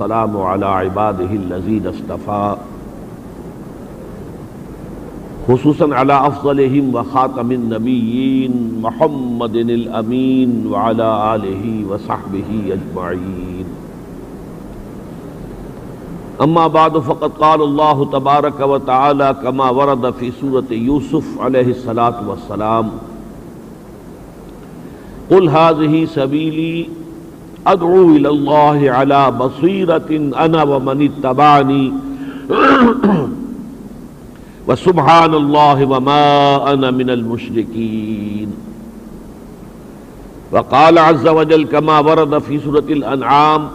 والسلام على عباده الذين اصطفى خصوصا على افضلهم وخاتم النبيين محمد الامين وعلى اله وصحبه اجمعين اما بعد فقد قال الله تبارك وتعالى كما ورد في سوره يوسف عليه الصلاه والسلام. قل هذه سبيلي ادعو الى الله على بصيرة انا ومن اتبعني. وسبحان الله وما انا من المشركين. وقال عز وجل كما ورد في سورة الانعام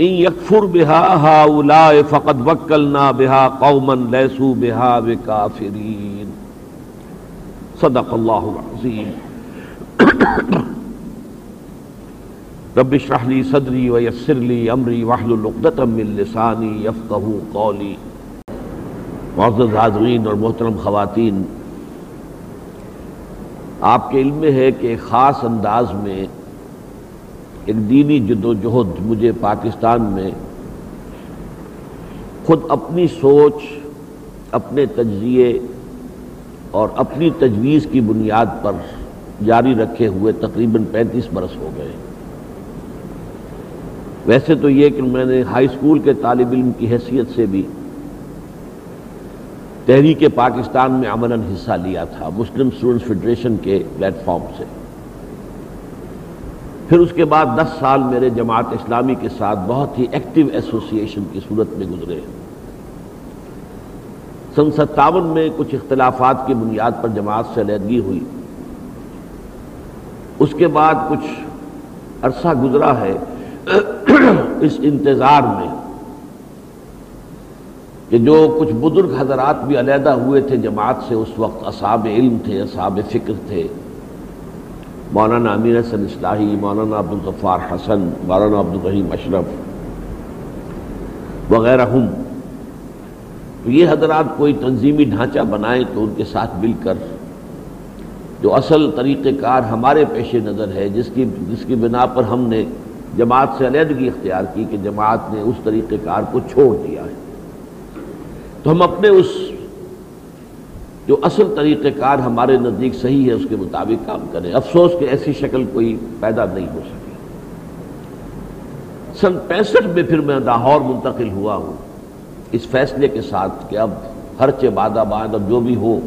ان يكفر بها هؤلاء فقد وكلنا بها قوما ليسوا بها بكافرين. صدق الله العظيم. رب اشرح لي صدري ويسر لي امري واحلل عقدة من لساني يفقهوا قولي. معزز حاضرین اور محترم خواتین، آپ کے علم میں ہے کہ خاص انداز میں ایک دینی جد و جہد مجھے پاکستان میں خود اپنی سوچ، اپنے تجزیے اور اپنی تجویز کی بنیاد پر جاری رکھے ہوئے تقریباً پینتیس برس ہو گئے۔ ویسے تو یہ کہ میں نے ہائی اسکول کے طالب علم کی حیثیت سے بھی تحریک پاکستان میں عملاً حصہ لیا تھا، مسلم اسٹوڈنٹس فیڈریشن کے پلیٹ فارم سے۔ پھر اس کے بعد دس سال میرے جماعت اسلامی کے ساتھ بہت ہی ایکٹیو ایسوسیشن کی صورت میں گزرے۔ سن ستاون میں کچھ اختلافات کی بنیاد پر جماعت سے علیحدگی ہوئی۔ اس کے بعد کچھ عرصہ گزرا ہے۔ اس انتظار میں کہ جو کچھ بزرگ حضرات بھی علیحدہ ہوئے تھے جماعت سے، اس وقت اصحاب علم تھے، اصحاب فکر تھے۔ مولانا امیر حسن اصلاحی، مولانا عبدالغفار حسن، مولانا عبدالرحیم اشرف وغیرہ ہم۔ تو یہ حضرات کوئی تنظیمی ڈھانچہ بنائیں تو ان کے ساتھ مل کر، جو اصل طریقہ کار ہمارے پیش نظر ہے، جس کی جس کی بنا پر ہم نے جماعت سے علیحدگی اختیار کی کہ جماعت نے اس طریقہ کار کو چھوڑ دیا ہے۔ تو ہم اپنے اس جو اصل طریقہ کار ہمارے نزدیک صحیح ہے، اس کے مطابق کام کریں۔ افسوس کہ ایسی شکل کوئی پیدا نہیں ہو سکی۔ سن پینسٹھ میں پھر میں لاہور منتقل ہوا ہوں۔ اس فیصلے کے ساتھ کہ اب ہر بادہ باند اب جو بھی ہو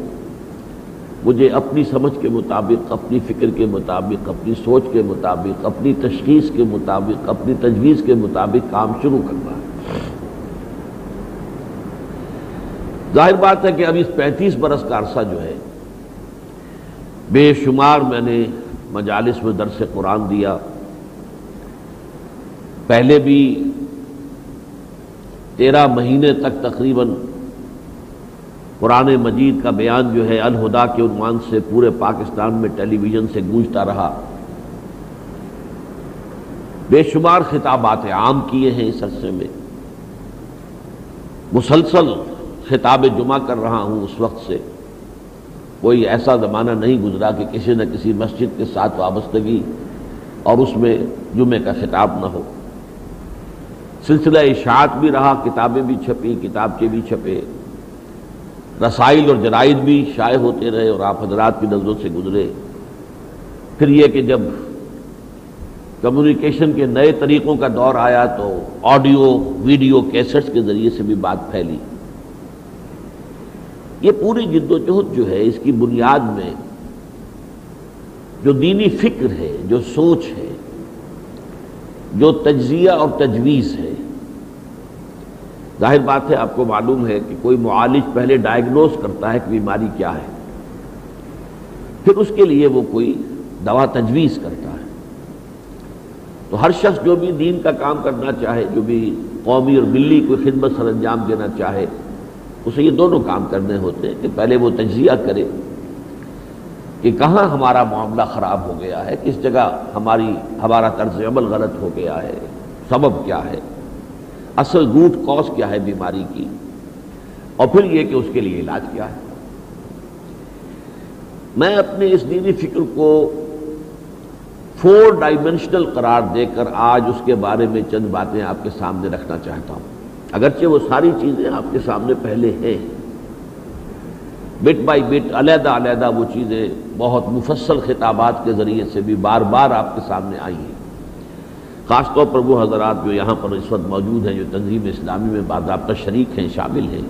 مجھے اپنی سمجھ کے مطابق، اپنی فکر کے مطابق، اپنی سوچ کے مطابق، اپنی تشخیص کے مطابق، اپنی تجویز کے مطابق کام شروع کرنا ہے۔ ظاہر بات ہے کہ اب اس پینتیس برس کا عرصہ جو ہے، بے شمار میں نے مجالس میں درس قرآن دیا۔ پہلے بھی تیرہ مہینے تک تقریباً قرآن مجید کا بیان جو ہے الہدا کے عنوان سے پورے پاکستان میں ٹیلی ویژن سے گونجتا رہا۔ بے شمار خطابات عام کیے ہیں اس عرصے میں۔ مسلسل خطاب جمعہ کر رہا ہوں اس وقت سے۔ کوئی ایسا زمانہ نہیں گزرا کہ کسی نہ کسی مسجد کے ساتھ وابستگی اور اس میں جمعے کا خطاب نہ ہو۔ سلسلہ اشاعت بھی رہا، کتابیں بھی چھپی کتاب کے بھی چھپے۔ رسائل اور جرائد بھی شائع ہوتے رہے اور آپ حضرات کی نظروں سے گزرے۔ پھر یہ کہ جب کمیونیکیشن کے نئے طریقوں کا دور آیا تو آڈیو ویڈیو کیسٹس کے ذریعے سے بھی بات پھیلی۔ یہ پوری جد و جہد جو ہے اس کی بنیاد میں جو دینی فکر ہے، جو سوچ ہے، جو تجزیہ اور تجویز ہے ظاہر بات ہے، آپ کو معلوم ہے کہ کوئی معالج پہلے ڈائگنوز کرتا ہے کہ بیماری کیا ہے۔ پھر اس کے لیے وہ کوئی دوا تجویز کرتا ہے۔ تو ہر شخص جو بھی دین کا کام کرنا چاہے، جو بھی قومی اور ملی کوئی خدمت سر انجام دینا چاہے، اسے یہ دونوں کام کرنے ہوتے ہیں کہ پہلے وہ تجزیہ کرے کہ کہاں ہمارا معاملہ خراب ہو گیا ہے، کس جگہ ہماری، ہمارا طرز عمل غلط ہو گیا ہے، سبب کیا ہے۔ اصل روٹ کاز کیا ہے بیماری کی؟ اور پھر یہ کہ اس کے لیے علاج کیا ہے؟ میں اپنے اس دینی فکر کو فور ڈائمینشنل قرار دے کر آج اس کے بارے میں چند باتیں آپ کے سامنے رکھنا چاہتا ہوں۔ اگرچہ وہ ساری چیزیں آپ کے سامنے پہلے ہیں۔ بٹ بائی بٹ علیحدہ علیحدہ وہ چیزیں بہت مفصل خطابات کے ذریعے سے بھی بار بار آپ کے سامنے آئی ہیں۔ خاص طور پر وہ حضرات جو یہاں پر اس وقت موجود ہیں، جو تنظیم اسلامی میں باضابطہ شریک ہیں، شامل ہیں،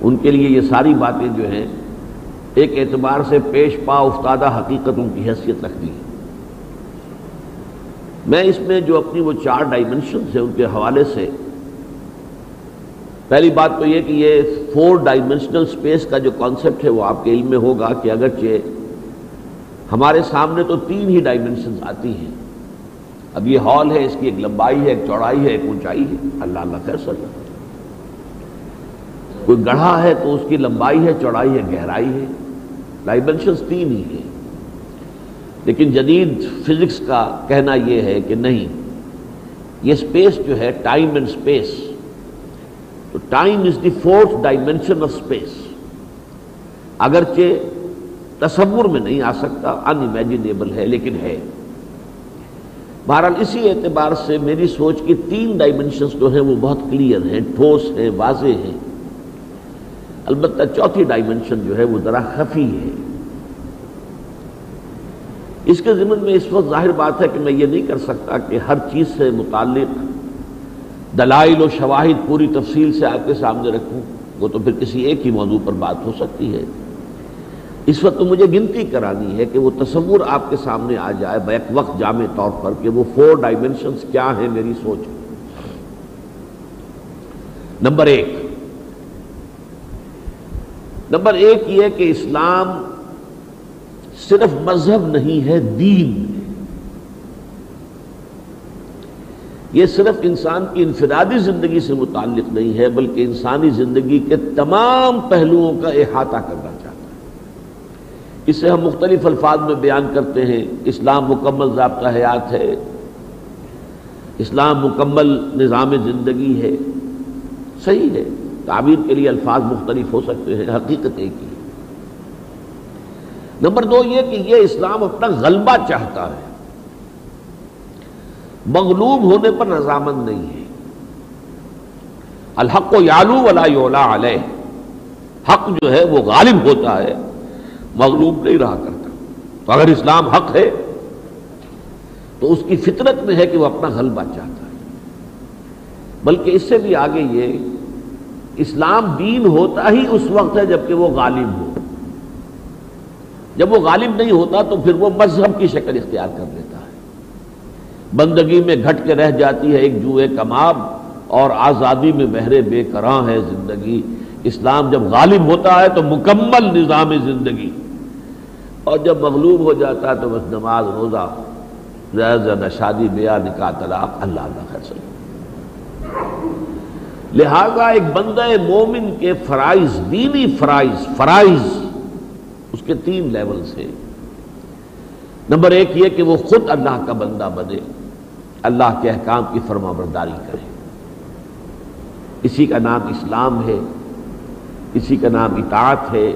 ان کے لیے یہ ساری باتیں جو ہیں، ایک اعتبار سے پیش پا افتادہ حقیقت ان کی حیثیت رکھتی ہے میں اس میں جو اپنی وہ چار ڈائمنشنز ہیں ان کے حوالے سے، پہلی بات تو یہ کہ یہ فور ڈائمنشنل سپیس کا جو کانسیپٹ ہے، وہ آپ کے علم میں ہوگا کہ اگرچہ ہمارے سامنے تو تین ہی ڈائمنشنز آتی ہیں۔ اب یہ ہال ہے، اس کی ایک لمبائی ہے، ایک چوڑائی ہے، ایک اونچائی ہے۔ اللہ اللہ خیر صلی اللہ کوئی گڑھا ہے تو اس کی لمبائی ہے، چوڑائی ہے، گہرائی ہے۔ ڈائمنشنز تین ہی ہیں۔ لیکن جدید فزکس کا کہنا یہ ہے کہ نہیں، یہ سپیس جو ہے ٹائم اینڈ سپیس تو time is the fourth dimension of space اگرچہ تصور میں نہیں آ سکتا ان امیجنیبل ہے، لیکن ہے۔ بہرحال اسی اعتبار سے میری سوچ کی تین ڈائمینشنز جو ہیں وہ بہت کلیئر ہیں، ٹھوس ہیں، واضح ہیں۔ البتہ چوتھی ڈائمنشن جو ہے وہ ذرا خفی ہے۔ اس کے ضمن میں اس وقت ظاہر بات ہے کہ میں یہ نہیں کر سکتا کہ ہر چیز سے متعلق دلائل و شواہد پوری تفصیل سے آپ کے سامنے رکھوں۔ وہ تو پھر کسی ایک ہی موضوع پر بات ہو سکتی ہے۔ اس وقت تو مجھے گنتی کرانی ہے کہ وہ تصور آپ کے سامنے آ جائے بیک وقت جامع طور پر کہ وہ فور ڈائمنشنز کیا ہیں میری سوچ۔ نمبر ایک۔ نمبر ایک یہ کہ اسلام صرف مذہب نہیں ہے، دین۔ یہ صرف انسان کی انفرادی زندگی سے متعلق نہیں ہے، بلکہ انسانی زندگی کے تمام پہلوؤں کا احاطہ کرنا۔ ہے اسے ہم مختلف الفاظ میں بیان کرتے ہیں۔ اسلام مکمل ضابطہ حیات ہے۔ اسلام مکمل نظام زندگی ہے۔ صحیح ہے۔ تعبیر کے لیے الفاظ مختلف ہو سکتے ہیں، حقیقت ایک ہی۔ نمبر دو یہ کہ یہ اسلام اپنا غلبہ چاہتا ہے۔ مغلوب ہونے پر رضامند نہیں ہے۔ الحق و یالو ولا یولا علیہ۔ حق جو ہے وہ غالب ہوتا ہے۔ مغلوب نہیں رہا کرتا۔ تو اگر اسلام حق ہے، تو اس کی فطرت میں ہے کہ وہ اپنا غلبہ چاہتا ہے۔ بلکہ اس سے بھی آگے یہ، اسلام دین ہوتا ہی اس وقت ہے جبکہ وہ غالب ہو۔ جب وہ غالب نہیں ہوتا تو پھر وہ مذہب کی شکل اختیار کر لیتا بندگی میں گھٹ کے رہ جاتی ہے، ایک جوئے کماب اور آزادی میں بہرے بے کراں ہے زندگی۔ اسلام جب غالب ہوتا ہے تو مکمل نظام زندگی۔ اور جب مغلوب ہو جاتا ہے تو بس نماز روزہ نہ شادی بیاہ نکاح طلاق اللہ اللہ خیر لہذا ایک بندہ مومن کے فرائض، دینی فرائض فرائض اس کے تین لیولز ہیں نمبر ایک یہ کہ وہ خود اللہ کا بندہ بنے، اللہ کے احکام کی فرما برداری کرے۔ اسی کا نام اسلام ہے، اسی کا نام اطاعت ہے۔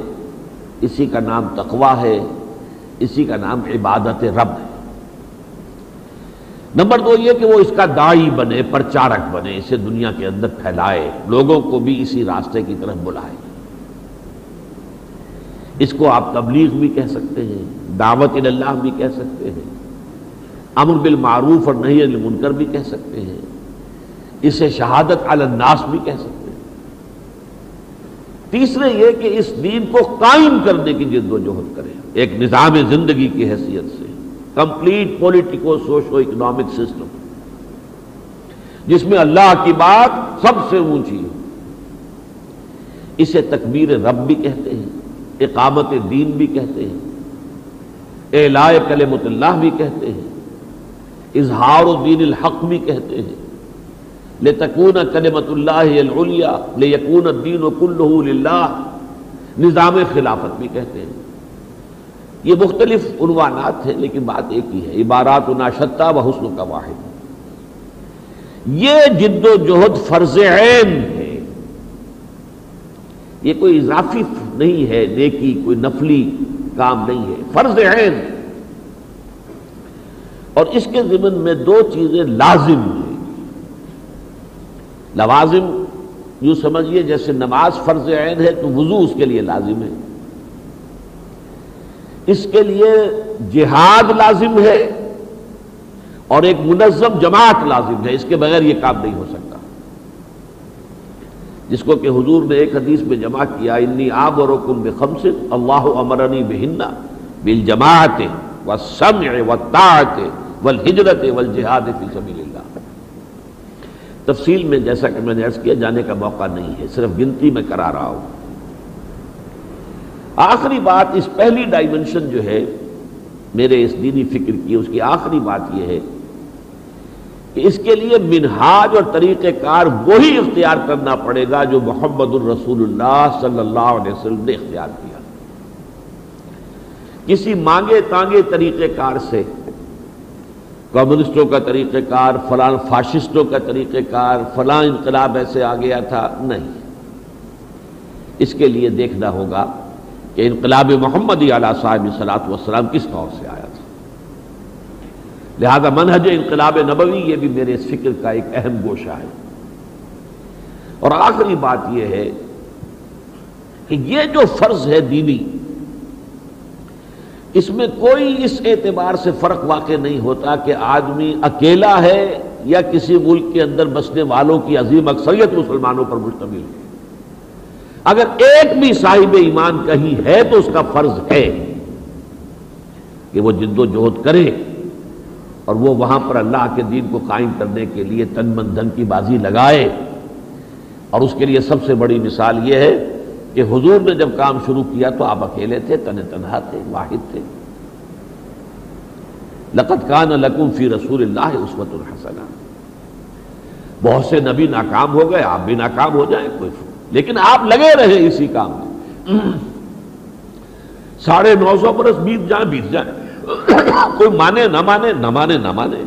اسی کا نام تقوا ہے، اسی کا نام عبادت رب ہے۔ نمبر دو یہ کہ وہ اس کا دائی بنے، پرچارک بنے، اسے دنیا کے اندر پھیلائے، لوگوں کو بھی اسی راستے کی طرف بلائے۔ اس کو آپ تبلیغ بھی کہہ سکتے ہیں، دعوت اللہ بھی کہہ سکتے ہیں۔ امر بالمعروف اور نہیں المنکر بھی کہہ سکتے ہیں۔ اسے شہادت الناس بھی کہہ سکتے ہیں۔ تیسرے یہ کہ اس دین کو قائم کرنے کی جد و جہد کرے ایک نظام زندگی کی حیثیت سے۔ Complete politico socio economic system جس میں اللہ کی بات سب سے اونچی ہو اسے تکبیر رب بھی کہتے ہیں، اقامت دین بھی کہتے ہیں۔ اعلائے کلمت اللہ بھی کہتے ہیں۔ اظہار الدین الحق بھی کہتے ہیں۔ لے تکون کلمت اللہ لے یقون الدین و کل نظام خلافت بھی کہتے ہیں۔ یہ مختلف عنوانات ہیں، لیکن بات ایک ہی ہے۔ عبارات و ناشتہ و حسن کا واحد۔ یہ جد و جہد فرض عین ہے۔ یہ کوئی اضافی نہیں ہے، نیکی، کوئی نفلی کام نہیں ہے۔ فرض عین۔ اور اس کے ضمن میں دو چیزیں لازم ہیں۔ لوازم یوں سمجھیے جیسے نماز فرض عین ہے تو وضو اس کے لیے لازم ہے۔ اس کے لیے جہاد لازم ہے اور ایک منظم جماعت لازم ہے۔ اس کے بغیر یہ کام نہیں ہو سکتا۔ جس کو کہ حضور نے ایک حدیث میں جمع کیا، انی آب اور کم بخمس، اللہ امرنی بہنا بل جماعت و سمع و طاعت والہجرت والجہاد فی سبیل اللہ۔ تفصیل میں جیسا کہ میں نے عرض کیا، جانے کا موقع نہیں ہے، صرف گنتی میں کرا رہا ہوں۔ آخری بات، اس پہلی ڈائمنشن جو ہے، میرے اس دینی فکر کی، اس کی آخری بات یہ ہے کہ اس کے لیے منہاج اور طریقہ کار وہی اختیار کرنا پڑے گا جو محمد الرسول اللہ صلی اللہ علیہ وسلم نے اختیار کیا۔ کسی مانگے تانگے طریقہ کار سے کمیونسٹوں کا طریقہ کار، فلاں فاشسٹوں کا طریقہ کار، فلاں انقلاب ایسے آ گیا تھا، نہیں۔ اس کے لیے دیکھنا ہوگا کہ انقلاب محمدی علیہ صاحب صلاحت وسلام کس طور سے آیا تھا۔ لہذا منہج انقلاب نبوی یہ بھی میرے اس فکر کا ایک اہم گوشہ ہے۔ اور آخری بات یہ ہے کہ یہ جو فرض ہے دینی اس میں کوئی اس اعتبار سے فرق واقع نہیں ہوتا کہ آدمی اکیلا ہے یا کسی ملک کے اندر بسنے والوں کی عظیم اکثریت مسلمانوں پر مشتمل ہے۔ اگر ایک بھی صاحب ایمان کہیں ہے تو اس کا فرض ہے کہ وہ جد و جہد کرے اور وہ وہاں پر اللہ کے دین کو قائم کرنے کے لیے تن من دھن کی بازی لگائے۔ اور اس کے لیے سب سے بڑی مثال یہ ہے کہ حضور نے جب کام شروع کیا تو آپ اکیلے تھے تن تنہا تھے، واحد تھے۔ لقت کان لکم فی رسول اللہ عصمت الحسن بہت سے نبی ناکام ہو گئے، آپ بھی ناکام ہو جائیں، کوئی لیکن آپ لگے رہے اسی کام میں۔ ساڑھے نو سو برس بیت جائیں بیت جائیں۔ کوئی مانے، نہ مانے نہ مانے نہ مانے۔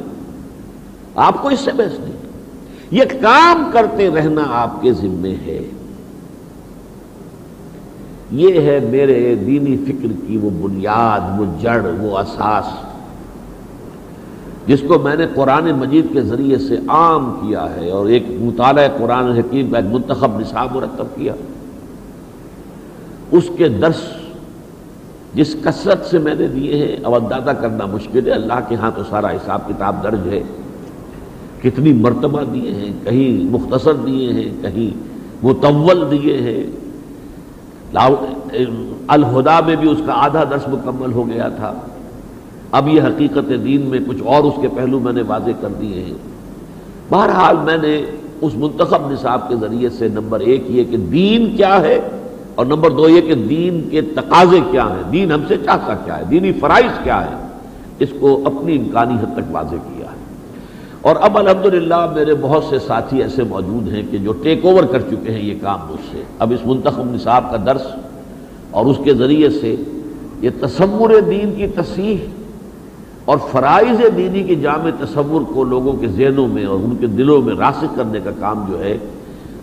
آپ کو اس سے بحث نہیں۔ یہ کام کرتے رہنا آپ کے ذمے ہے۔ یہ ہے میرے دینی فکر کی وہ بنیاد، وہ جڑ، وہ اساس۔ جس کو میں نے قرآن مجید کے ذریعے سے عام کیا ہے اور ایک مطالعہ قرآن حکیم کا ایک منتخب نصاب مرتب کیا۔ اس کے درس جس کثرت سے میں نے دیے ہیں، اب اندازہ کرنا مشکل ہے۔ اللہ کے ہاں تو سارا حساب کتاب درج ہے۔ کتنی مرتبہ دیے ہیں، کہیں مختصر دیے ہیں، کہیں متول دیے ہیں۔ الہدا میں بھی اس کا آدھا درس مکمل ہو گیا تھا۔ اب یہ حقیقت دین میں کچھ اور اس کے پہلو میں نے واضح کر دیے ہیں۔ بہرحال میں نے اس منتخب نصاب کے ذریعے سے نمبر ایک یہ کہ دین کیا ہے اور نمبر دو یہ کہ دین کے تقاضے کیا ہیں۔ دین ہم سے چاہتا کیا ہے؟ دینی فرائض کیا ہے اس کو اپنی امکانی حد تک واضح کیا۔ اور اب الحمدللہ میرے بہت سے ساتھی ایسے موجود ہیں کہ جو ٹیک اوور کر چکے ہیں یہ کام مجھ سے۔ اب اس منتخب نصاب کا درس اور اس کے ذریعے سے یہ تصور دین کی تصحیح اور فرائض دینی کے جامع تصور کو لوگوں کے ذہنوں میں اور ان کے دلوں میں راسک کرنے کا کام جو ہے،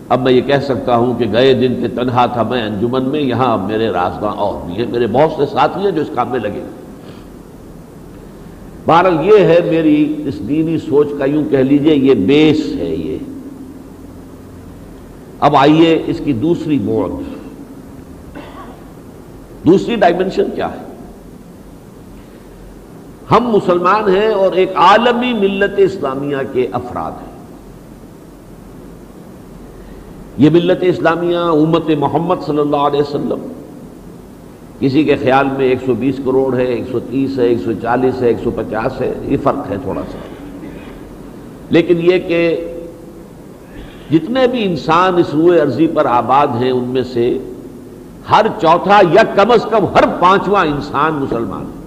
اب میں یہ کہہ سکتا ہوں کہ گئے دن کے تنہا تھا میں انجمن میں، یہاں اب میرے رازداں اور بھی ہیں۔ میرے بہت سے ساتھی ہیں جو اس کام میں لگے۔ بہرحال یہ ہے میری اس دینی سوچ کا یوں کہہ لیجیے، یہ بیس ہے یہ۔ اب آئیے اس کی دوسری موت دوسری ڈائمنشن کیا ہے؟ ہم مسلمان ہیں اور ایک عالمی ملت اسلامیہ کے افراد ہیں۔ یہ ملت اسلامیہ امت محمد صلی اللہ علیہ وسلم کسی کے خیال میں ایک سو بیس کروڑ ہے، ایک سو تیس ہے، ایک سو چالیس ہے، ایک سو پچاس ہے، یہ فرق ہے تھوڑا سا۔ لیکن یہ کہ جتنے بھی انسان اس روئے عرضی پر آباد ہیں، ان میں سے ہر چوتھا یا کم از کم ہر پانچواں انسان مسلمان ہے۔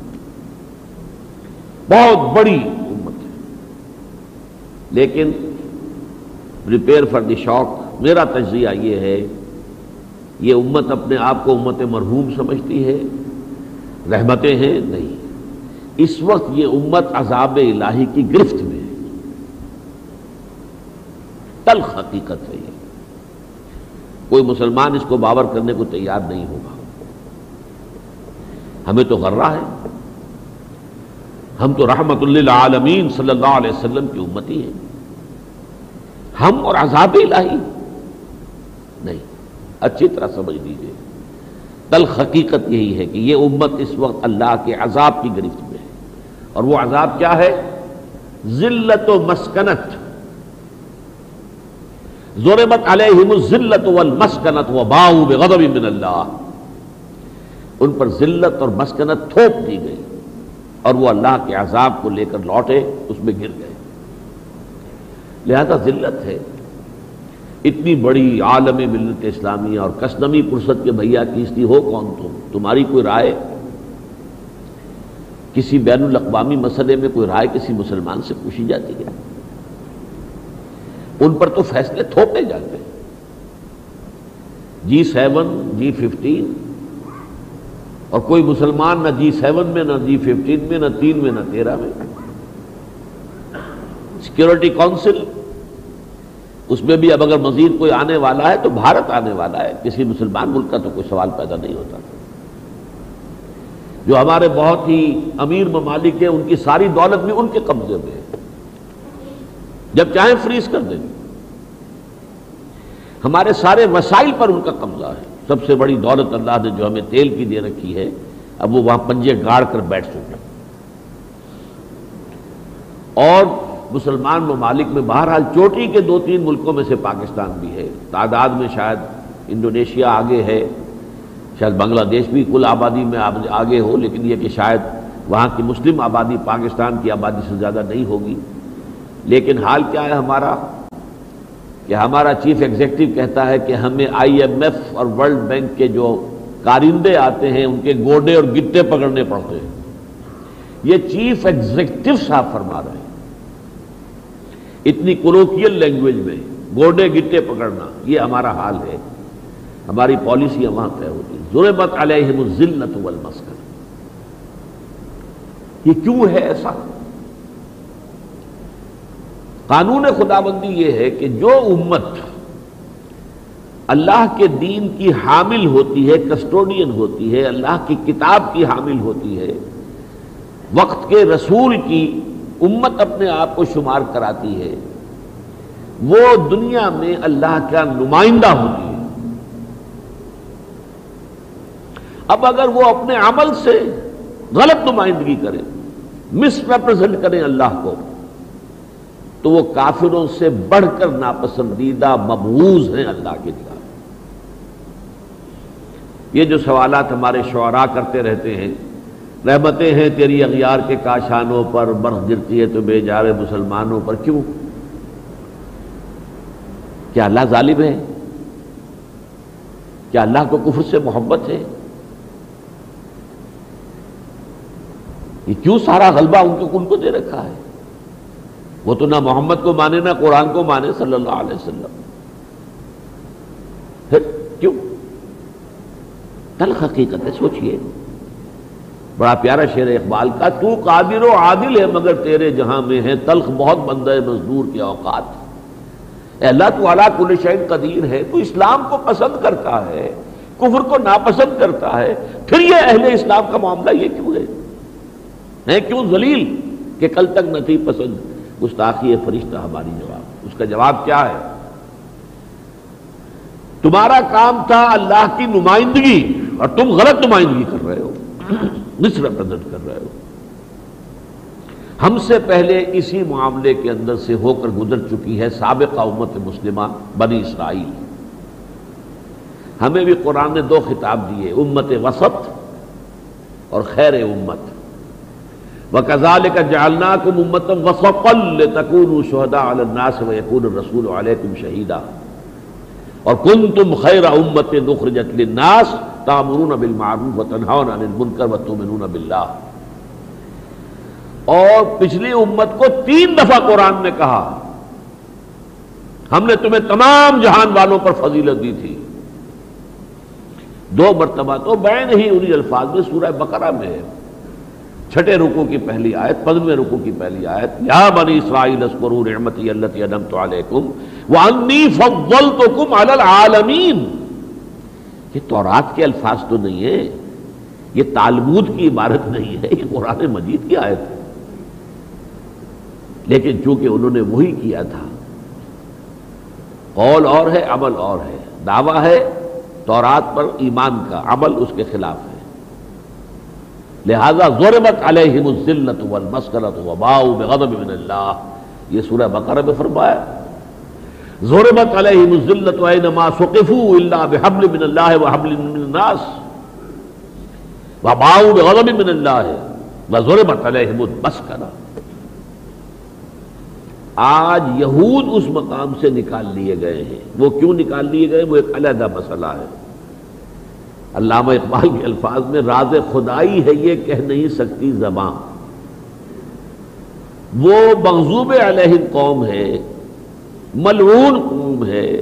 بہت بڑی امت ہے۔ لیکن ریپیئر فار دی شوق میرا تجزیہ یہ ہے یہ امت اپنے آپ کو امت مرحوم سمجھتی ہے؟ رحمتیں ہیں؟ نہیں۔ اس وقت یہ امت عذاب الہی کی گرفت میں ہے۔ تلخ حقیقت ہے یہ۔ کوئی مسلمان اس کو باور کرنے کو تیار نہیں ہوگا۔ ہمیں تو غرہ ہے۔ ہم تو رحمت اللہ عالمین صلی اللہ علیہ وسلم کی امتی ہیں۔ ہم اور عذاب الہی۔ نہیں۔ اچھی طرح سمجھ لیجیے تل حقیقت یہی ہے کہ یہ امت اس وقت اللہ کے عذاب کی گرفت میں ہے۔ اور وہ عذاب کیا ہے؟ ذلت و مسکنت۔ زوربت علیہم الذلت والمسکنت وباؤ بغضب من اللہ۔ ان پر ذلت اور مسکنت تھوپ دی گئی۔ اور وہ اللہ کے عذاب کو لے کر لوٹے، اس میں گر گئے۔ لہذا ذلت ہے۔ اتنی بڑی عالم ملت اسلامیہ اور کسنمی پرست کے بھیا کیستی ہو کون تم تمہاری کوئی رائے؟ کسی بین الاقوامی مسئلے میں کوئی رائے کسی مسلمان سے پوچھی جاتی ہے؟ ان پر تو فیصلے تھوپے جاتے ہیں۔ جی سیون جی ففٹین، اور کوئی مسلمان نہ جی سیون میں، نہ جی ففٹین میں، نہ تین میں، نہ تیرہ میں۔ سیکورٹی کونسل اس میں بھی اب اگر مزید کوئی آنے والا ہے تو بھارت آنے والا ہے۔ کسی مسلمان ملک کا تو کوئی سوال پیدا نہیں ہوتا۔ جو ہمارے بہت ہی امیر ممالک ہیں، ان کی ساری دولت بھی ان کے قبضے میں ہے۔ جب چاہیں فریز کر دیں۔ ہمارے سارے وسائل پر ان کا قبضہ ہے۔ سب سے بڑی دولت اللہ نے جو ہمیں تیل کی دے رکھی ہے، اب وہ وہاں پنجے گاڑ کر بیٹھ سکتے اور مسلمان ممالک میں بہرحال چوٹی کے دو تین ملکوں میں سے پاکستان بھی ہے۔ تعداد میں شاید انڈونیشیا آگے ہے، شاید بنگلہ دیش بھی کل آبادی میں آگے ہو، لیکن یہ کہ شاید وہاں کی مسلم آبادی پاکستان کی آبادی سے زیادہ نہیں ہوگی۔ لیکن حال کیا ہے ہمارا؟ کہ ہمارا چیف ایگزیکٹو کہتا ہے کہ ہمیں آئی ایم ایف اور ورلڈ بینک کے جو کارندے آتے ہیں، ان کے گوڈے اور گٹے پکڑنے پڑتے ہیں۔ یہ چیف ایگزیکٹو صاحب فرما رہے ہیں۔ اتنی کولوکیل لینگویج میں گوڈے گٹے پکڑنا، یہ ہمارا حال ہے۔ ہماری پالیسیاں وہاں طے ہوتی ضرورت علیہم الزلت والمسکن۔ یہ کیوں ہے ایسا؟ قانون خدا بندی یہ ہے کہ جو امت اللہ کے دین کی حامل ہوتی ہے کسٹوڈین ہوتی ہے، اللہ کی کتاب کی حامل ہوتی ہے، وقت کے رسول کی امت اپنے آپ کو شمار کراتی ہے۔ وہ دنیا میں اللہ کا نمائندہ ہوتی ہے۔ اب اگر وہ اپنے عمل سے غلط نمائندگی کرے مس ریپرزینٹ کریں اللہ کو، تو وہ کافروں سے بڑھ کر ناپسندیدہ مبوض ہیں اللہ کے نگاہ یہ جو سوالات ہمارے شعراء کرتے رہتے ہیں رحمتیں ہیں تیری اغیار کے کاشانوں پر، برف گرتی ہے تو بے جارے مسلمانوں پر، کیوں؟ کیا اللہ ظالم ہے؟ کیا اللہ کو کفر سے محبت ہے؟ یہ کیوں سارا غلبہ ان کو ان کو دے رکھا ہے؟ وہ تو نہ محمد کو مانے، نہ قرآن کو مانے صلی اللہ علیہ وسلم۔ پھر کیوں؟ تلخ حقیقت ہے، سوچئے۔ بڑا پیارا شیر اقبال کا، تو قادر و عادل ہے مگر تیرے جہاں میں ہے، تلخ بہت بندہ مزدور کے اوقات۔ اے اللہ، تو اعلیٰ کل شہن قدیر ہے، تو اسلام کو پسند کرتا ہے، کفر کو ناپسند کرتا ہے۔ پھر یہ اہل اسلام کا معاملہ یہ کیوں ہے؟ کیوں ذلیل؟ کہ کل تک نہ تھی پسند۔ گستاخی فرشتہ ہماری جواب۔ اس کا جواب کیا ہے؟ تمہارا کام تھا اللہ کی نمائندگی اور تم غلط نمائندگی کر رہے ہو۔ مصر کر رہے ہو۔ ہم سے پہلے اسی معاملے کے اندر سے ہو کر گزر چکی ہے سابقہ امت مسلمہ بنی اسرائیل۔ ہمیں بھی قرآن نے دو خطاب دیے، امت وسط اور خیر امت۔ وکزال کا جالنا کم امتم وسقل تکون شہدا الناس و یقون رسول علیکم شہیدا اور کن تم خیر امت نخرجت للناس تامرون بالمعروف وتنهون عن المنکر وتؤمنون بالله اور پچھلی امت کو تین دفعہ قرآن نے کہا، ہم نے تمہیں تمام جہان والوں پر فضیلت دی تھی۔ دو مرتبہ تو بین ہی انہی الفاظ میں سورہ بقرہ میں ہے۔ چھٹے رکو کی پہلی آیت، پندرہویں رکو کی پہلی آیت، یا بنی اسرائیل اسکرو رحمتی اللہ ادمت علیکم وانی فضلتکم علی العالمین۔ یہ تورات کے الفاظ تو نہیں ہے یہ تالمود کی عبارت نہیں ہے، یہ قرآن مجید کی آیت ہے۔ لیکن چونکہ انہوں نے وہی کیا تھا، قول اور ہے، عمل اور ہے، دعویٰ ہے، تورات پر ایمان کا، عمل اس کے خلاف ہے۔ لہذا ضربت علیہم الذلت والمسکنت وباؤ بغضب من اللہ۔ یہ سورہ بقرہ میں فرمایا ضربت علیہم الذلت وینما سقفوا الا بحبل من اللہ وحبل من الناس۔ وباؤ بغضب من اللہ۔ وضربت علیہم المسکنہ آج یہود اس مقام سے نکال لیے گئے ہیں۔ وہ کیوں نکال لیے گئے؟ وہ ایک علیحدہ مسئلہ ہے۔ علامہ اقبال کے الفاظ میں راز خدائی ہے یہ کہہ نہیں سکتی زباں۔ وہ مغزوب علیہ قوم ہے ملعون قوم ہے۔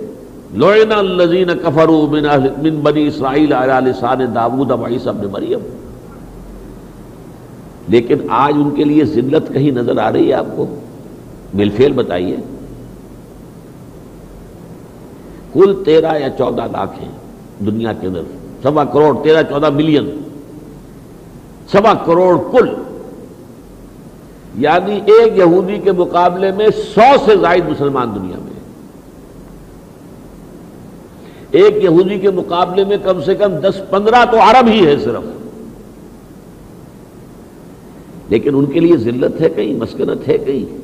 لوئنا الذین کفروا من, من بنی اسرائیل علی لسان داود و عیسی ابن مریم۔ لیکن آج ان کے لیے ذلت کہیں نظر آ رہی ہے آپ کو؟ ملفیل بتائیے۔ کل تیرہ یا چودہ لاکھ ہیں دنیا کے اندر۔ سوا کروڑ تیرہ چودہ ملین سوا کروڑ کل۔ یعنی ایک یہودی کے مقابلے میں سو سے زائد مسلمان دنیا میں ایک یہودی کے مقابلے میں کم سے کم دس پندرہ تو عرب ہی ہے صرف۔ لیکن ان کے لیے ذلت ہے کہیں، مسکنت ہے کہیں۔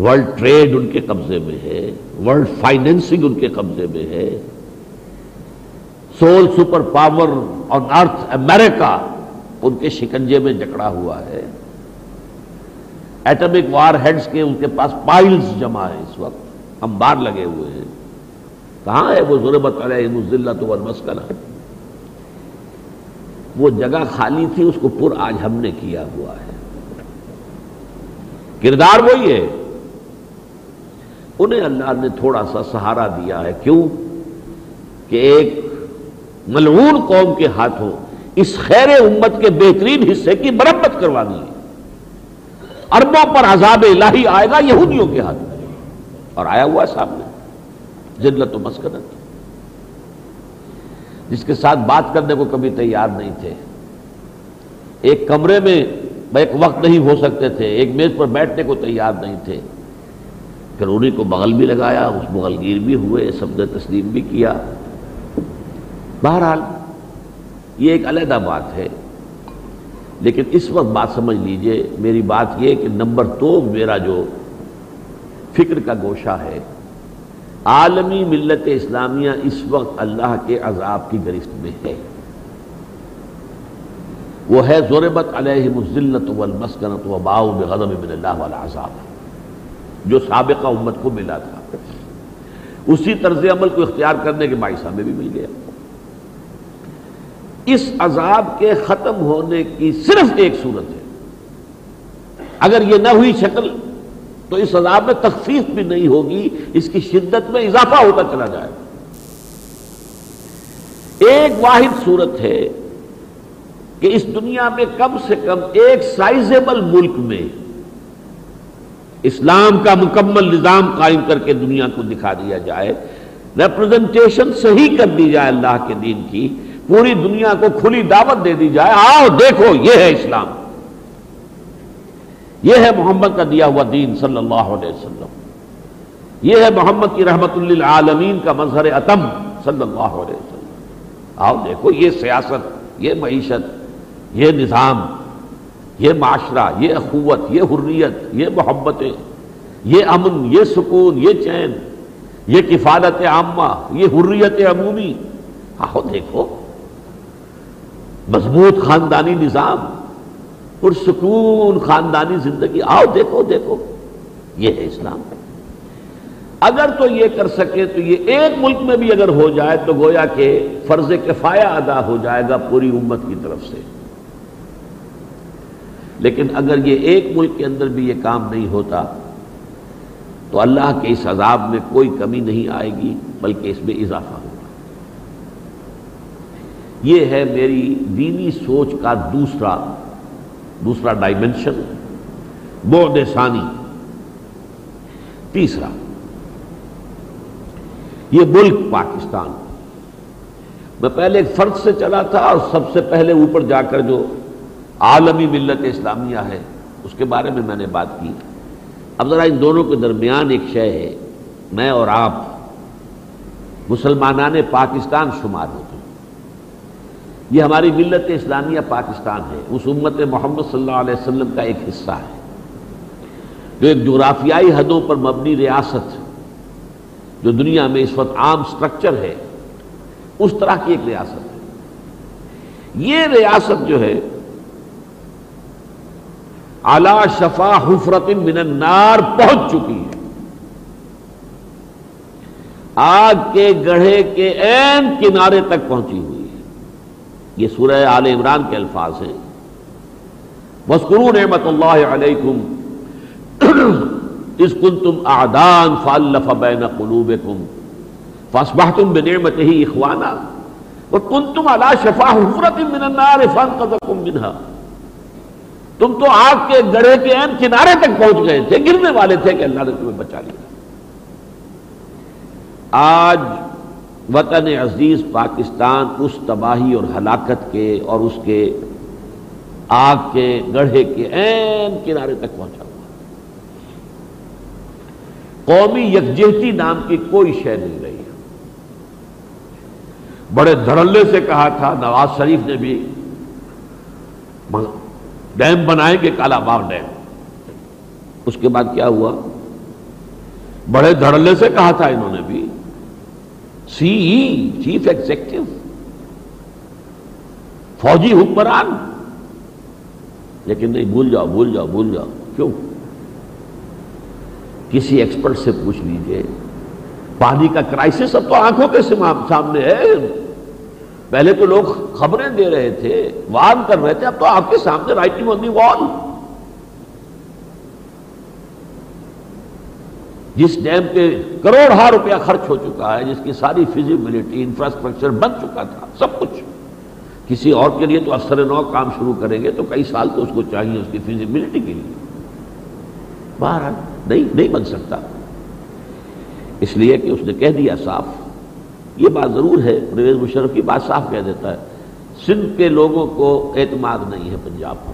ورلڈ ٹریڈ ان کے قبضے میں ہے، ورلڈ فائنینسنگ ان کے قبضے میں ہے۔ سول سپر پاور اور نارتھ امریکہ ان کے شکنجے میں جکڑا ہوا ہے۔ ایٹمک وار ہیڈز کے ان کے پاس پائلز جمع ہے اس وقت۔ ہم لگے ہوئے ہیں۔ کہاں ہے وہ ضرورت علیہ ذلت والمسکنہ؟ وہ جگہ خالی تھی، اس کو پر آج ہم نے کیا ہوا ہے۔ کردار وہی ہے۔ انہیں اللہ نے تھوڑا سا سہارا دیا ہے۔ کیوں؟ کہ ایک ملعون قوم کے ہاتھوں اس خیر امت کے بہترین حصے کی مرمت کروانی ہے اربوں پر عذاب الہی آئے گا، یہودیوں کے ہاتھ۔ میں اور آیا ہوا سامنے جلت و مسکنت۔ جس کے ساتھ بات کرنے کو کبھی تیار نہیں تھے۔ ایک کمرے میں ایک وقت نہیں ہو سکتے تھے، ایک میز پر بیٹھنے کو تیار نہیں تھے۔ پھر انہیں کو بغل بھی لگایا، اس بغل گیر بھی ہوئے، سب نے تسلیم بھی کیا۔ بہرحال، یہ ایک علیحدہ بات ہے۔ لیکن اس وقت بات سمجھ لیجیے، میری بات یہ کہ نمبر دو میرا جو فکر کا گوشہ ہے، عالمی ملت اسلامیہ اس وقت اللہ کے عذاب کی گرست میں ہے۔ وہ ہے، ضربت علیہ مزلت والمسکنت وباؤ بغضب من اللہ والا عذاب جو سابقہ امت کو ملا تھا۔ اسی طرز عمل کو اختیار کرنے کے باعث ہمیں بھی مل گیا۔ اس عذاب کے ختم ہونے کی صرف ایک صورت ہے۔ اگر یہ نہ ہوئی شکل، تو اس عذاب میں تخفیف بھی نہیں ہوگی، اس کی شدت میں اضافہ ہوتا چلا جائے۔ گا ایک واحد صورت ہے کہ اس دنیا میں کم سے کم ایک سائزیبل ملک میں اسلام کا مکمل نظام قائم کر کے دنیا کو دکھا دیا جائے۔ ریپرزنٹیشن صحیح کر دی جائے اللہ کے دین کی۔ پوری دنیا کو کھلی دعوت دے دی جائے۔ آؤ دیکھو، یہ ہے اسلام۔ یہ ہے محمد کا دیا ہوا دین صلی اللہ علیہ وسلم۔ یہ ہے محمد کی رحمت للعالمین کا مظہر اتم صلی اللہ علیہ وسلم۔ آؤ دیکھو، یہ سیاست، یہ معیشت، یہ نظام، یہ معاشرہ، یہ اخوت، یہ حریت، یہ محبتیں، یہ امن، یہ سکون، یہ چین، یہ کفالت عامہ، یہ حریت عمومی۔ آؤ دیکھو مضبوط خاندانی نظام، پرسکون خاندانی زندگی۔ آؤ دیکھو دیکھو، یہ ہے اسلام۔ اگر تو یہ کر سکے تو یہ ایک ملک میں بھی اگر ہو جائے تو گویا کہ فرض کفایہ ادا ہو جائے گا پوری امت کی طرف سے۔ لیکن اگر یہ ایک ملک کے اندر بھی یہ کام نہیں ہوتا تو اللہ کے اس عذاب میں کوئی کمی نہیں آئے گی، بلکہ اس میں اضافہ ہوگا۔ یہ ہے میری دینی سوچ کا دوسرا دوسرا ڈائمنشن بعد ثانی۔ تیسرا، یہ ملک پاکستان۔ میں پہلے ایک فرد سے چلا تھا اور سب سے پہلے اوپر جا کر جو عالمی ملت اسلامیہ ہے، اس کے بارے میں میں نے بات کی۔ اب ذرا ان دونوں کے درمیان ایک شے ہے، میں اور آپ مسلمانان پاکستان شمار ہوتے ہیں یہ ہماری ملت اسلامیہ پاکستان ہے، اس امت محمد صلی اللہ علیہ وسلم کا ایک حصہ ہے۔ جو ایک جغرافیائی حدوں پر مبنی ریاست، جو دنیا میں اس وقت عام سٹرکچر ہے، اس طرح کی ایک ریاست ہے۔ یہ ریاست جو ہے اعلی شفا حفرت من النار پہنچ چکی ہے۔ آگ کے گڑھے کے این کنارے تک پہنچی ہوئی۔ یہ سورہ آل عمران کے الفاظ ہیں۔ مسکرو نعمت اللہ علیکم۔ اس کن تم آدان فالف بین قلوب کم فاسبہ تم بے نعمت ہی اخوانا۔ اور کن تم اللہ شفا حفرت من النار فانقذکم منها۔ تم تو آگ کے گڑھے کے این کنارے تک پہنچ گئے تھے، گرنے والے تھے کہ اللہ نے تمہیں بچا لیا۔ آج وطن عزیز پاکستان اس تباہی اور ہلاکت کے اور اس کے آگ کے گڑھے کے این کنارے تک پہنچا ہوا۔ قومی یکجہتی نام کی کوئی شے نہیں رہی۔ بڑے دھڑلے سے کہا تھا، نواز شریف نے بھی ڈیم بنائیں گے، کالا باغ ڈیم۔ اس کے بعد کیا ہوا؟ بڑے دھڑلے سے کہا تھا انہوں نے بھی سی ای چیف ایگزیکٹو فوجی حکمران لیکن نہیں، بھول جاؤ بھول جاؤ بھول جاؤ، کیوں؟ کسی ایکسپرٹ سے پوچھ لیجیے، پانی کا کرائسس اب تو آنکھوں کے سامنے ہے۔ پہلے تو لوگ خبریں دے رہے تھے وارن کر رہے تھے، اب تو آپ کے سامنے، رائٹنگ آن دی وال۔ جس ڈیم پہ کروڑ ہار روپیہ خرچ ہو چکا ہے، جس کی ساری فزیبلٹی انفراسٹرکچر بن چکا تھا، سب کچھ۔ کسی اور کے لیے تو اثر نو کام شروع کریں گے تو کئی سال تو اس کو چاہیے، اس کی فزیبلٹی کے لیے۔ باہر نہیں نہیں بن سکتا۔ اس لیے کہ اس نے کہہ دیا صاف۔ یہ بات ضرور ہے، پرویز مشرف کی بات صاف کہہ دیتا ہے۔ سندھ کے لوگوں کو اعتماد نہیں ہے پنجاب پر۔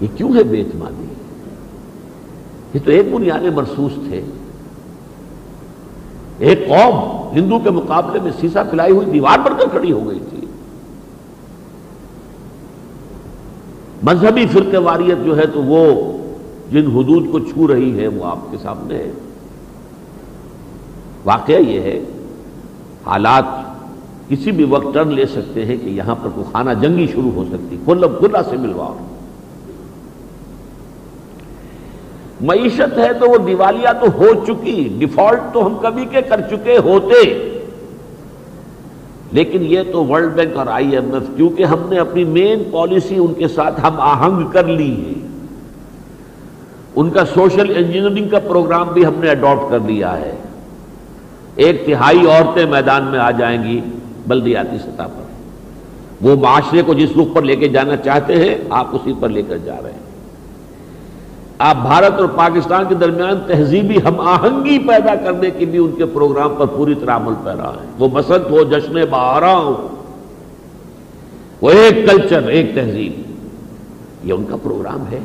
یہ کیوں ہے بے اعتمادی؟ یہ تو ایک بنیاد مرسوس تھے۔ ایک قوم ہندو کے مقابلے میں سیسا پلائی ہوئی دیوار پر کر کھڑی ہو گئی تھی۔ مذہبی فرقے واریت جو ہے تو وہ جن حدود کو چھو رہی ہے وہ آپ کے سامنے ہے۔ واقعہ یہ ہے، حالات کسی بھی وقت ٹرن لے سکتے ہیں کہ یہاں پر کوئی خانہ جنگی شروع ہو سکتی کھلا سے ملواؤ۔ معیشت ہے تو وہ دیوالیاں تو ہو چکی، ڈیفالٹ تو ہم کبھی کے کر چکے ہوتے۔ لیکن یہ تو ورلڈ بینک اور آئی ایم ایف، کیونکہ ہم نے اپنی مین پالیسی ان کے ساتھ ہم آہنگ کر لی ہے۔ ان کا سوشل انجینئرنگ کا پروگرام بھی ہم نے اڈاپٹ کر لیا ہے۔ ایک تہائی عورتیں میدان میں آ جائیں گی بلدیاتی سطح پر۔ وہ معاشرے کو جس رخ پر لے کے جانا چاہتے ہیں، آپ اسی پر لے کر جا رہے ہیں۔ آپ بھارت اور پاکستان کے درمیان تہذیبی ہم آہنگی پیدا کرنے کی بھی ان کے پروگرام پر پوری طرح عمل پیرا ہے۔ وہ بسنت ہو جشن بہارا ہو وہ ایک کلچر، ایک تہذیب۔ یہ ان کا پروگرام ہے۔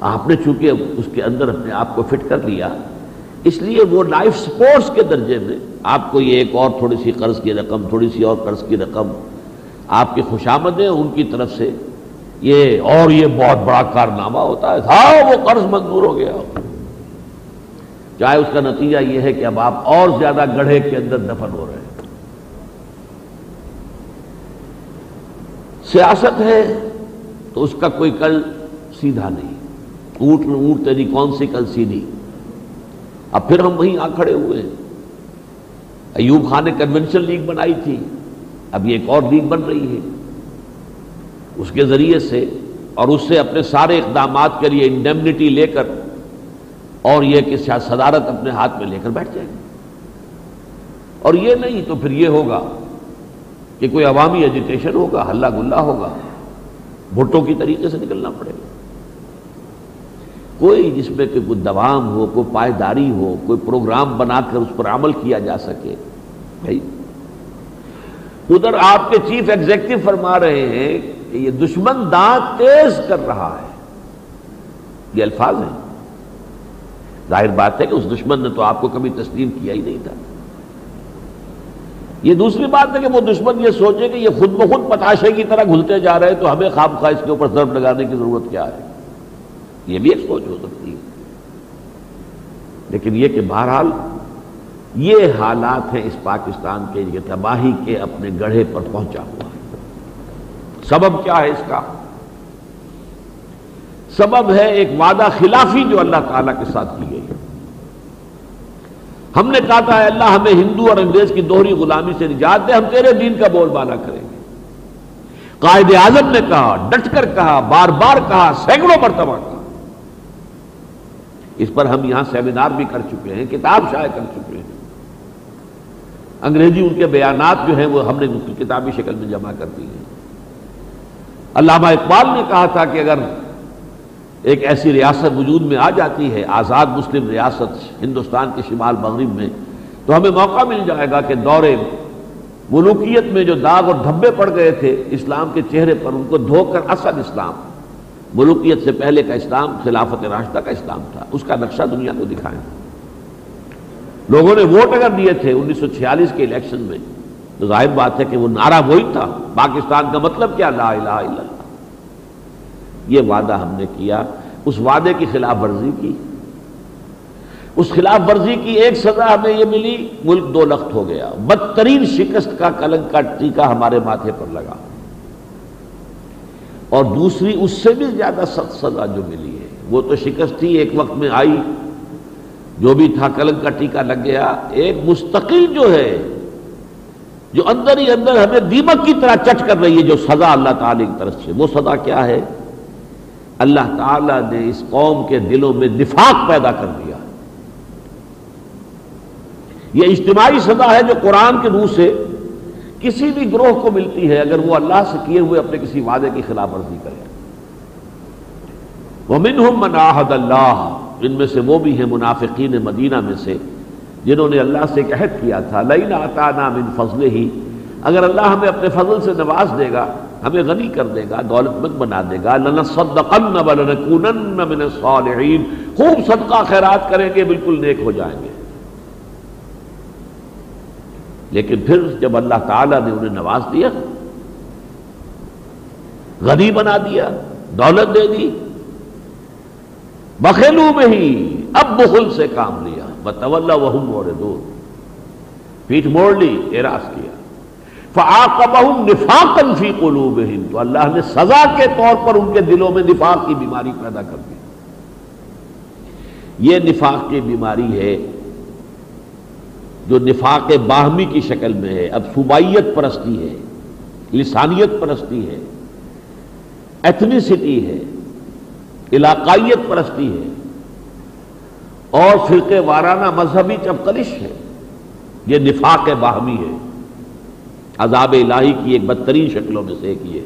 آپ نے چونکہ اس کے اندر اپنے آپ کو فٹ کر لیا، اس لیے وہ لائف سپورٹس کے درجے میں آپ کو یہ ایک اور تھوڑی سی قرض کی رقم، تھوڑی سی اور قرض کی رقم آپ کی خوشامدیں ان کی طرف سے۔ یہ اور یہ بہت بڑا کارنامہ ہوتا ہے۔ ہاں وہ قرض منظور ہو گیا۔ چاہے اس کا نتیجہ یہ ہے کہ اب آپ اور زیادہ گڑھے کے اندر دفن ہو رہے ہیں۔ سیاست ہے تو اس کا کوئی کل سیدھا نہیں۔ اونٹ اونٹ، تیری کون سی کل سیدھی؟ اب پھر ہم وہیں آ کھڑے ہوئے ہیں۔ ایوب خان نے کنونشن لیگ بنائی تھی۔ اب یہ ایک اور لیگ بن رہی ہے۔ اس کے ذریعے سے اور اس سے اپنے سارے اقدامات کے لیے انڈیمنٹی لے کر اور یہ کہ صدارت اپنے ہاتھ میں لے کر بیٹھ جائے اور یہ نہیں تو پھر یہ ہوگا کہ کوئی عوامی ایجوٹیشن ہوگا، ہلہ گلا ہوگا، بھٹو کی طریقے سے نکلنا پڑے گا۔ کوئی جس میں کہ کوئی دوام ہو، کوئی پائیداری ہو، کوئی پروگرام بنا کر اس پر عمل کیا جا سکے۔ بھائی، ادھر آپ کے چیف ایگزیکٹو فرما رہے ہیں کہ یہ دشمن دانت تیز کر رہا ہے۔ یہ الفاظ ہیں۔ ظاہر بات ہے کہ اس دشمن نے تو آپ کو کبھی تسلیم کیا ہی نہیں تھا۔ یہ دوسری بات ہے کہ وہ دشمن یہ سوچے کہ یہ خود بخود پتاشے کی طرح گھلتے جا رہے تو ہمیں خواب خواہ اس کے اوپر ضرب لگانے کی ضرورت کیا ہے؟ یہ بھی ایک سوچ ہو سکتی ہے۔ لیکن یہ کہ بہرحال یہ حالات ہیں اس پاکستان کے، یہ تباہی کے اپنے گڑھے پر پہنچا ہوا۔ سبب کیا ہے اس کا؟ سبب ہے ایک وعدہ خلافی جو اللہ تعالیٰ کے ساتھ کی گئی ہم نے کہا تھا اللہ، ہمیں ہندو اور انگریز کی دوہری غلامی سے نجات دے، ہم تیرے دین کا بول بالا کریں گے۔ قائد اعظم نے کہا، ڈٹ کر کہا، بار بار کہا، سینکڑوں مرتبہ کہا۔ اس پر ہم یہاں سیمینار بھی کر چکے ہیں، کتاب شائع کر چکے ہیں۔ انگریزی ان کے بیانات جو ہیں، وہ ہم نے کتابی شکل میں جمع کر دی ہیں۔ علامہ اقبال نے کہا تھا کہ اگر ایک ایسی ریاست وجود میں آ جاتی ہے، آزاد مسلم ریاست ہندوستان کے شمال مغرب میں، تو ہمیں موقع مل جائے گا کہ دورے ملوکیت میں جو داغ اور دھبے پڑ گئے تھے، اسلام کے چہرے پر ان کو دھو کر اصل اسلام، ملوکیت سے پہلے کا اسلام، خلافت راشدہ کا اسلام تھا، اس کا نقشہ دنیا کو دکھائیں۔ لوگوں نے ووٹ اگر دیے تھے انیس سو چھیالیس کے الیکشن میں تو ظاہر بات ہے کہ وہ نعرہ وہی تھا۔ پاکستان کا مطلب کیا؟ لا الہ الا اللہ۔ یہ وعدہ ہم نے کیا۔ اس وعدے کی خلاف ورزی کی۔ اس خلاف ورزی کی ایک سزا ہمیں یہ ملی، ملک دو لخت ہو گیا۔ بدترین شکست کا کلنگ کا ٹیکہ ہمارے ماتھے پر لگا۔ اور دوسری، اس سے بھی زیادہ سخت سزا جو ملی ہے۔ وہ تو شکست تھی ایک وقت میں آئی۔ جو بھی تھا کلنگ کا ٹیکہ لگ گیا۔ ایک مستقل جو ہے جو اندر ہی اندر ہمیں دیمک کی طرح چٹ کر رہی ہے، جو سزا اللہ تعالی کی طرف سے۔ وہ سزا کیا ہے؟ اللہ تعالی نے اس قوم کے دلوں میں نفاق پیدا کر دیا۔ یہ اجتماعی سزا ہے جو قرآن کے روح سے کسی بھی گروہ کو ملتی ہے، اگر وہ اللہ سے کیے ہوئے اپنے کسی وعدے کی خلاف ورزی کرے۔ وہ من آحد اللہ، ان میں سے وہ بھی ہیں منافقین مدینہ میں سے۔ جنہوں نے اللہ سے ایک عہد کیا تھا لئی آتا من فضل ہی اگر اللہ ہمیں اپنے فضل سے نواز دے گا، ہمیں غنی کر دے گا دولت مند بنا دے گا من الصالحین۔ خوب صدقہ خیرات کریں گے، بالکل نیک ہو جائیں گے۔ لیکن پھر جب اللہ تعالیٰ نے انہیں نواز دیا، غنی بنا دیا، دولت دے دی بخیلو میں ہی اب بخل سے کام لیا بطول وہ موڑ دو پیٹ موڑ لی اراض کیا فعاقبہم نفاقا فی قلوبہم تو اللہ نے سزا کے طور پر ان کے دلوں میں نفاق کی بیماری پیدا کر دی. یہ نفاق کی بیماری ہے جو نفاق باہمی کی شکل میں ہے، اب صوبائیت پرستی ہے، لسانیت پرستی ہے ایتھنیسٹی ہے، علاقائیت پرستی ہے۔ اور فرقے وارانہ مذہبی چپکلش ہے۔ یہ نفاق باہمی ہے۔ عذاب الہی کی ایک بدترین شکلوں میں سے ایک یہ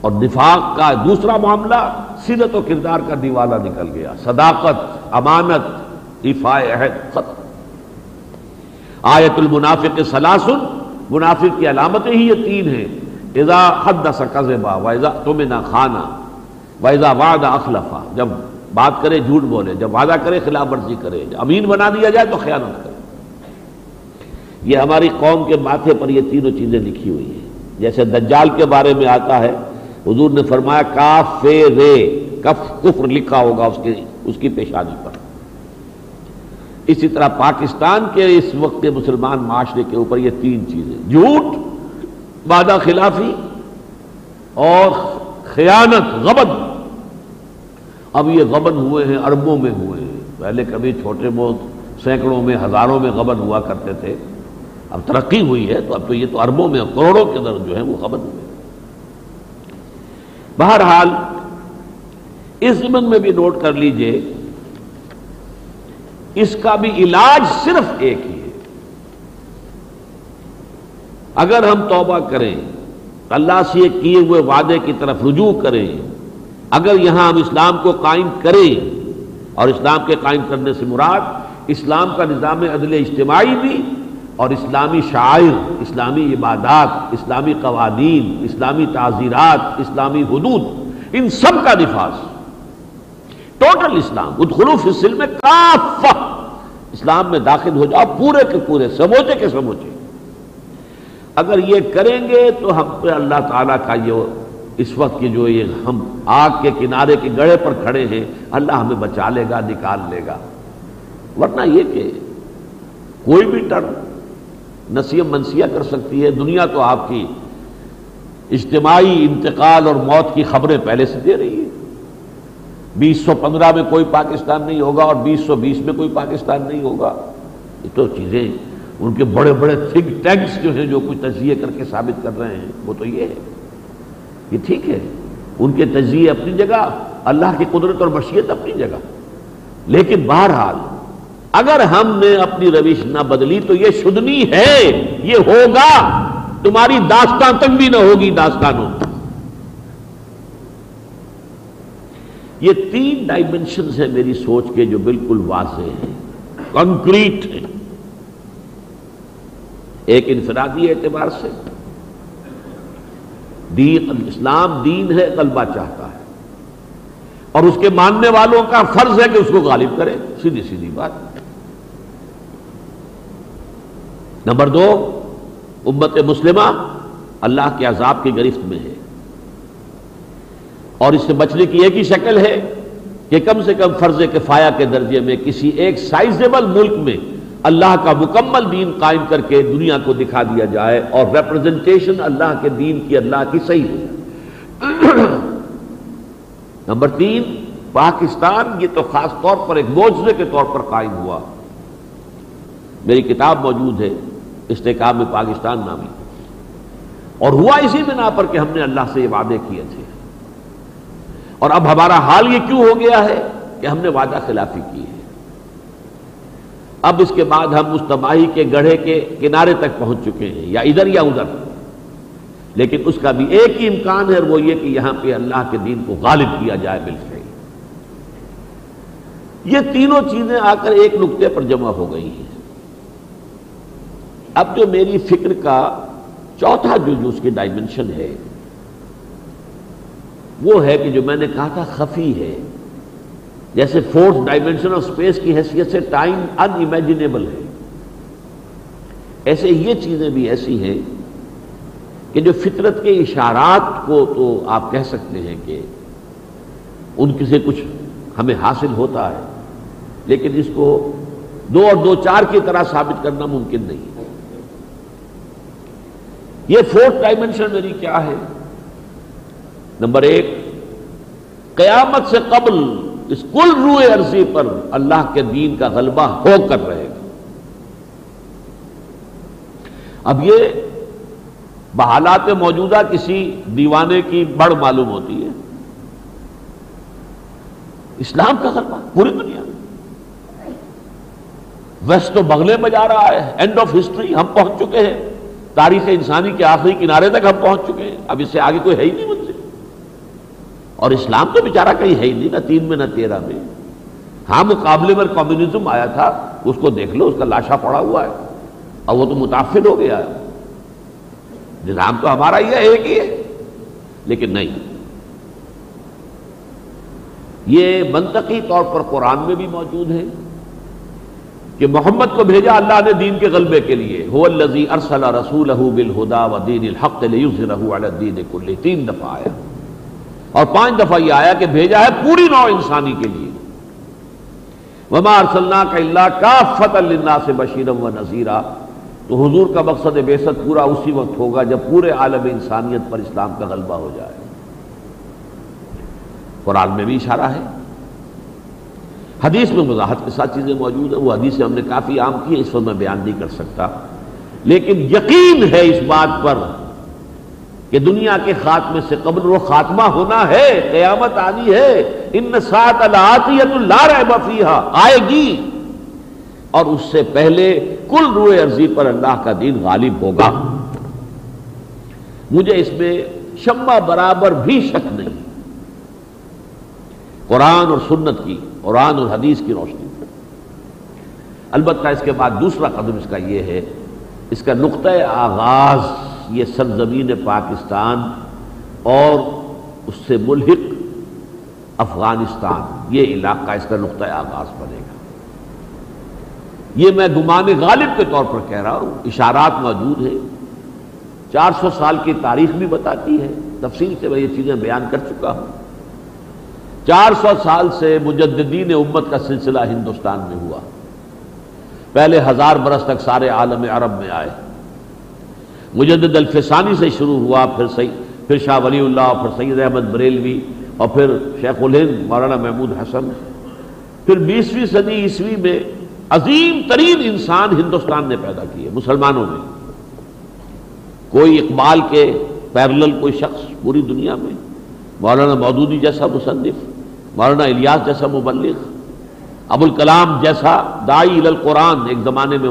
اور نفاق کا دوسرا معاملہ سیرت و کردار کا دیوالا نکل گیا۔ صداقت، امانت عہد، ختم۔ آیت المنافق سلاسن منافق کی علامتیں ہی یہ تین ہیں۔ اذا حد سکزبا ویزا تم خانہ ویزا وعدہ اخلفا۔ جب بات کرے جھوٹ بولے، جب وعدہ کرے خلاف ورزی کرے امین بنا دیا جائے تو خیانت کرے۔ یہ ہماری قوم کے ماتھے پر یہ تینوں چیزیں لکھی ہوئی ہیں۔ جیسے دجال کے بارے میں آتا ہے، حضور نے فرمایا کاف رے کف کفر لکھا ہوگا اس کی اس کی پیشانی پر۔ اسی طرح پاکستان کے اس وقت کے مسلمان معاشرے کے اوپر یہ تین چیزیں، جھوٹ، وعدہ خلافی اور خیانت غبن اب یہ غبن ہوئے ہیں، اربوں میں ہوئے ہیں۔ پہلے کبھی چھوٹے بہت سینکڑوں میں، ہزاروں میں غبن ہوا کرتے تھے۔ اب ترقی ہوئی ہے، تو اب تو یہ تو اربوں میں کروڑوں کے اندر جو ہے وہ خبر ہوئے بہرحال، اس زمن میں بھی نوٹ کر لیجیے، اس کا بھی علاج صرف ایک ہی ہے۔ اگر ہم توبہ کریں، اللہ سے کیے ہوئے وعدے کی طرف رجوع کریں اگر یہاں ہم اسلام کو قائم کریں اور اسلام کے قائم کرنے سے مراد اسلام کا نظام عدل اجتماعی بھی اور اسلامی شاعر، اسلامی عبادات، اسلامی قوانین، اسلامی تعزیرات، اسلامی حدود، ان سب کا نفاذ۔ ٹوٹل اسلام ادخلوف السلم میں کافہ۔ اسلام میں داخل ہو جاؤ، پورے کے پورے، سموچے کے سموچے۔ اگر یہ کریں گے تو ہم پہ اللہ تعالیٰ کا یہ اس وقت کی جو یہ ہم آگ کے کنارے کے گڑے پر کھڑے ہیں، اللہ ہمیں بچا لے گا، نکال لے گا۔ ورنہ یہ کہ کوئی بھی ٹرم نصیب منسیہ کر سکتی ہے، دنیا تو آپ کی اجتماعی انتقال اور موت کی خبریں پہلے سے دے رہی ہے بیس سو پندرہ میں کوئی پاکستان نہیں ہوگا اور بیس سو بیس میں کوئی پاکستان نہیں ہوگا۔ یہ تو چیزیں ان کے بڑے بڑے تھنک ٹینکس جو ہیں، جو کچھ تجزیے کر کے ثابت کر رہے ہیں، وہ تو یہ ہے۔ یہ ٹھیک ہے، ان کے تجزیے اپنی جگہ، اللہ کی قدرت اور مشیت اپنی جگہ۔ لیکن بہرحال، اگر ہم نے اپنی روش نہ بدلی تو یہ شدنی ہے، یہ ہوگا۔ تمہاری داستان تک بھی نہ ہوگی داستانوں۔ یہ تین ڈائمنشنز ہیں میری سوچ کے جو بالکل واضح ہیں کنکریٹ ہیں۔ ایک انفرادی اعتبار سے دین، اسلام دین ہے غلبہ چاہتا ہے۔ اور اس کے ماننے والوں کا فرض ہے کہ اس کو غالب کرے، سیدھی سیدھی بات۔ نمبر دو، امت مسلمہ اللہ کے عذاب کی گرفت میں ہے۔ اور اس سے بچنے کی ایک ہی شکل ہے کہ کم سے کم فرض کفایہ کے درجے میں کسی ایک سائزیبل ملک میں اللہ کا مکمل دین قائم کر کے دنیا کو دکھا دیا جائے اور ریپرزنٹیشن اللہ کے دین کی اللہ کی صحیح ہو جائے۔ نمبر تین، پاکستان، یہ تو خاص طور پر ایک موجے کے طور پر قائم ہوا۔ میری کتاب موجود ہے استحکام میں پاکستان نامی۔ اور ہوا اسی بنا پر کہ ہم نے اللہ سے یہ وعدے کیے تھے۔ اور اب ہمارا حال یہ کیوں ہو گیا ہے کہ ہم نے وعدہ خلافی کی ہے؟ اب اس کے بعد ہم اس تباہی کے گڑھے کے کنارے تک پہنچ چکے ہیں، یا ادھر یا ادھر۔ لیکن اس کا بھی ایک ہی امکان ہے وہ یہ کہ یہاں پہ اللہ کے دین کو غالب کیا جائے بالکل یہ تینوں چیزیں آ کر ایک نقطے پر جمع ہو گئی ہیں۔ اب جو میری فکر کا چوتھا جو جو اس کی ڈائمنشن ہے، وہ ہے کہ جو میں نے کہا تھا، خفی ہے۔ جیسے فورتھ ڈائمنشن آف اسپیس کی حیثیت سے ٹائم ان امیجنیبل ہے۔ ایسے یہ چیزیں بھی ایسی ہیں کہ جو فطرت کے اشارات کو تو آپ کہہ سکتے ہیں کہ ان سے کچھ ہمیں حاصل ہوتا ہے، لیکن اس کو دو اور دو چار کی طرح ثابت کرنا ممکن نہیں یہ فورتھ ڈائمنشن میری کیا ہے؟ نمبر ایک، قیامت سے قبل اس کل روئے عرضی پر اللہ کے دین کا غلبہ ہو کر رہے گا۔ اب یہ بحالات موجودہ کسی دیوانے کی بڑ معلوم ہوتی ہے۔ اسلام کا غلبہ پوری دنیا میں۔ ویسٹ تو بغلے میں جا رہا ہے اینڈ آف ہسٹری ہم پہنچ چکے ہیں۔ تاریخ انسانی کے آخری کنارے تک ہم پہنچ چکے ہیں۔ اب اس سے آگے کوئی ہے ہی نہیں۔ منزل اور اسلام تو بیچارہ کہیں ہے ہی نہیں، نہ تین میں، نہ تیرہ میں۔ ہاں مقابلے میں کمیونزم آیا تھا، اس کو دیکھ لو، اس کا لاشا پڑا ہوا ہے۔ اور وہ تو متاثر ہو گیا۔ ہے نظام تو ہمارا ہی ہے، ایک ہی ہے۔ لیکن نہیں۔ یہ منطقی طور پر قرآن میں بھی موجود ہے کہ محمد کو بھیجا اللہ نے دین کے غلبے کے لیے۔ هو ارسل رسولہ بالہدا و دین الحق علی الدین کلہ تین دفعہ آیا۔ اور پانچ دفعہ یہ آیا کہ بھیجا ہے پوری نو انسانی کے لیے۔ وما ارسلنا کا اللہ کا فتح اللہ سے بشیرم و نذیرہ تو حضور کا مقصد بے پورا اسی وقت ہوگا جب پورے عالم انسانیت پر اسلام کا غلبہ ہو جائے۔ قرآن میں بھی اشارہ ہے۔ حدیث میں وضاحت کے ساتھ چیزیں موجود ہیں۔ وہ حدیث ہم نے کافی عام کی ہے اس وقت میں بیان نہیں کر سکتا۔ لیکن یقین ہے اس بات پر کہ دنیا کے خاتمے سے قبل وہ خاتمہ ہونا ہے، قیامت آنی ہے۔ ان سات اللہ بفیہ آئے گی۔ اور اس سے پہلے کل روئے عرضی پر اللہ کا دین غالب ہوگا۔ مجھے اس میں شمع برابر بھی شک نہیں۔ قرآن اور سنت کی، قرآن اور حدیث کی روشنی۔ البتہ اس کے بعد دوسرا قدم اس کا یہ ہے، اس کا نقطۂ آغاز۔ یہ سرزمین پاکستان اور اس سے ملحق افغانستان، یہ علاقہ اس کا نقطۂ آغاز بنے گا۔ یہ میں گمان غالب کے طور پر کہہ رہا ہوں، اشارات موجود ہیں۔ چار سو سال کی تاریخ بھی بتاتی ہے۔ تفصیل سے میں یہ چیزیں بیان کر چکا ہوں۔ چار سو سال سے مجددین امت کا سلسلہ ہندوستان میں ہوا۔ پہلے ہزار برس تک سارے عالم عرب میں آئے۔ مجدد الفسانی سے شروع ہوا، پھر پھر شاہ ولی اللہ، پھر سید احمد بریلوی اور پھر شیخ الہند، مولانا محمود حسن۔ پھر بیسویں صدی عیسوی میں عظیم ترین انسان ہندوستان نے پیدا کیے، مسلمانوں میں۔ کوئی اقبال کے پیرلل، کوئی شخص پوری دنیا میں۔ مولانا مودودی جیسا مصنف، مولانا الیاس جیسا مبلغ۔ ابو الکلام جیسا دائی القرآن، ایک زمانے میں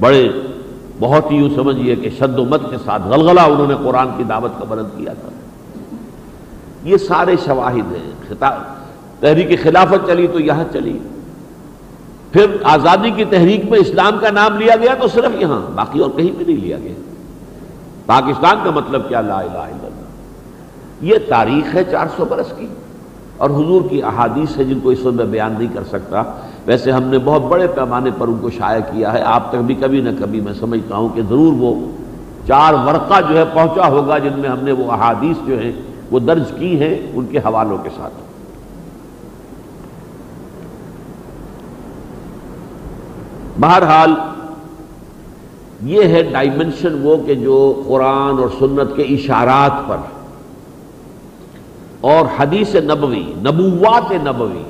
بڑے بہت ہی یوں سمجھیے کہ شد و مت کے ساتھ غلغلہ انہوں نے قرآن کی دعوت کا بلند کیا تھا۔ یہ سارے شواہد ہیں۔ تحریک خلافت چلی تو یہاں چلی۔ پھر آزادی کی تحریک میں اسلام کا نام لیا گیا تو صرف یہاں، باقی اور کہیں بھی نہیں لیا گیا۔ پاکستان کا مطلب کیا؟ لا الہ الا اللہ۔ یہ تاریخ ہے چار سو برس کی۔ اور حضور کی احادیث ہے جن کو اس وقت میں بیان نہیں کر سکتا۔ ویسے ہم نے بہت بڑے پیمانے پر ان کو شائع کیا ہے۔ آپ تک بھی کبھی نہ کبھی میں سمجھتا ہوں کہ ضرور وہ چار ورقہ جو ہے پہنچا ہوگا جن میں ہم نے وہ احادیث جو ہیں وہ درج کی ہیں ان کے حوالوں کے ساتھ۔ بہرحال یہ ہے ڈائمنشن وہ کہ جو قرآن اور سنت کے اشارات پر اور حدیث نبوی، نبوات نبوی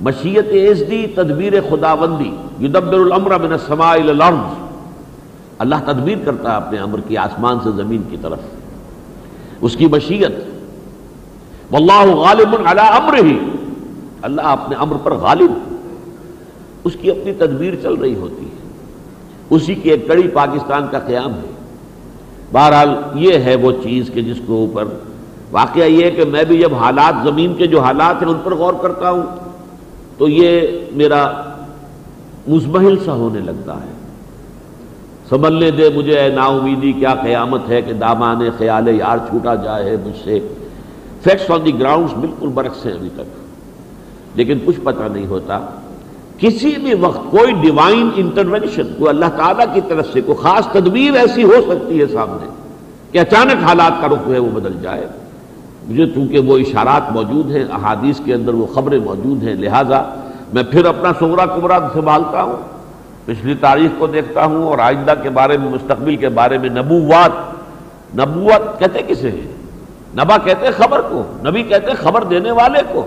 مشیت ایزدی، تدبیر خداوندی، یدبر الامر من السماء الى الارض. اللہ تدبیر کرتا ہے اپنے امر کی آسمان سے زمین کی طرف۔ اس کی مشیت، واللہ غالب علی امر ہی اللہ اپنے امر پر غالب۔ اس کی اپنی تدبیر چل رہی ہوتی ہے۔ اسی کی ایک کڑی پاکستان کا قیام ہے۔ بہرحال یہ ہے وہ چیز کہ جس کو اوپر واقعہ یہ کہ میں بھی جب حالات، زمین کے جو حالات ہیں، ان پر غور کرتا ہوں۔ تو یہ میرا مزمحل سا ہونے لگتا ہے۔ سنبھلنے دے مجھے، اے نا امیدی کیا قیامت ہے کہ دامان خیال یار چھوٹا جائے مجھ سے۔ فیکٹس آن دی گراؤنڈس بالکل برعکس ہیں ابھی تک۔ لیکن کچھ پتہ نہیں ہوتا۔ کسی بھی وقت کوئی ڈیوائن انٹروینشن کوئی اللہ تعالیٰ کی طرف سے کوئی خاص تدبیر ایسی ہو سکتی ہے سامنے کہ اچانک حالات کا رخ ہے وہ بدل جائے۔ مجھے چونکہ وہ اشارات موجود ہیں، احادیث کے اندر وہ خبریں موجود ہیں، لہٰذا میں پھر اپنا سمرا کمرا سنبھالتا ہوں، پچھلی تاریخ کو دیکھتا ہوں اور آئندہ کے بارے میں، مستقبل کے بارے میں نبوات نبوت کہتے کسے ہیں؟ نبا کہتے خبر کو، نبی کہتے خبر دینے والے کو۔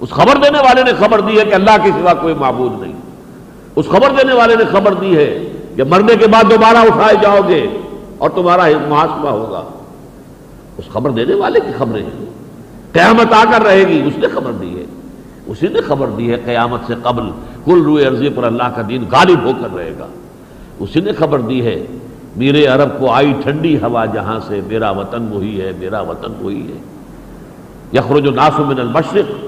اس خبر دینے والے نے خبر دی ہے کہ اللہ کے سوا کوئی معبود نہیں۔ اس خبر دینے والے نے خبر دی ہے کہ مرنے کے بعد دوبارہ اٹھائے جاؤ گے اور تمہارا محاسبہ ہوگا۔ اس خبر دینے والے کی خبریں ہیں۔ قیامت آ کر رہے گی، اس نے خبر دی ہے۔ اسی نے خبر دی ہے قیامت سے قبل کل روئے عرضی پر اللہ کا دین غالب ہو کر رہے گا۔ اسی نے خبر دی ہے، میرے عرب کو آئی ٹھنڈی ہوا جہاں سے میرا وطن وہی ہے، میرا وطن وہی ہے۔ یخرج ناسو من المشرق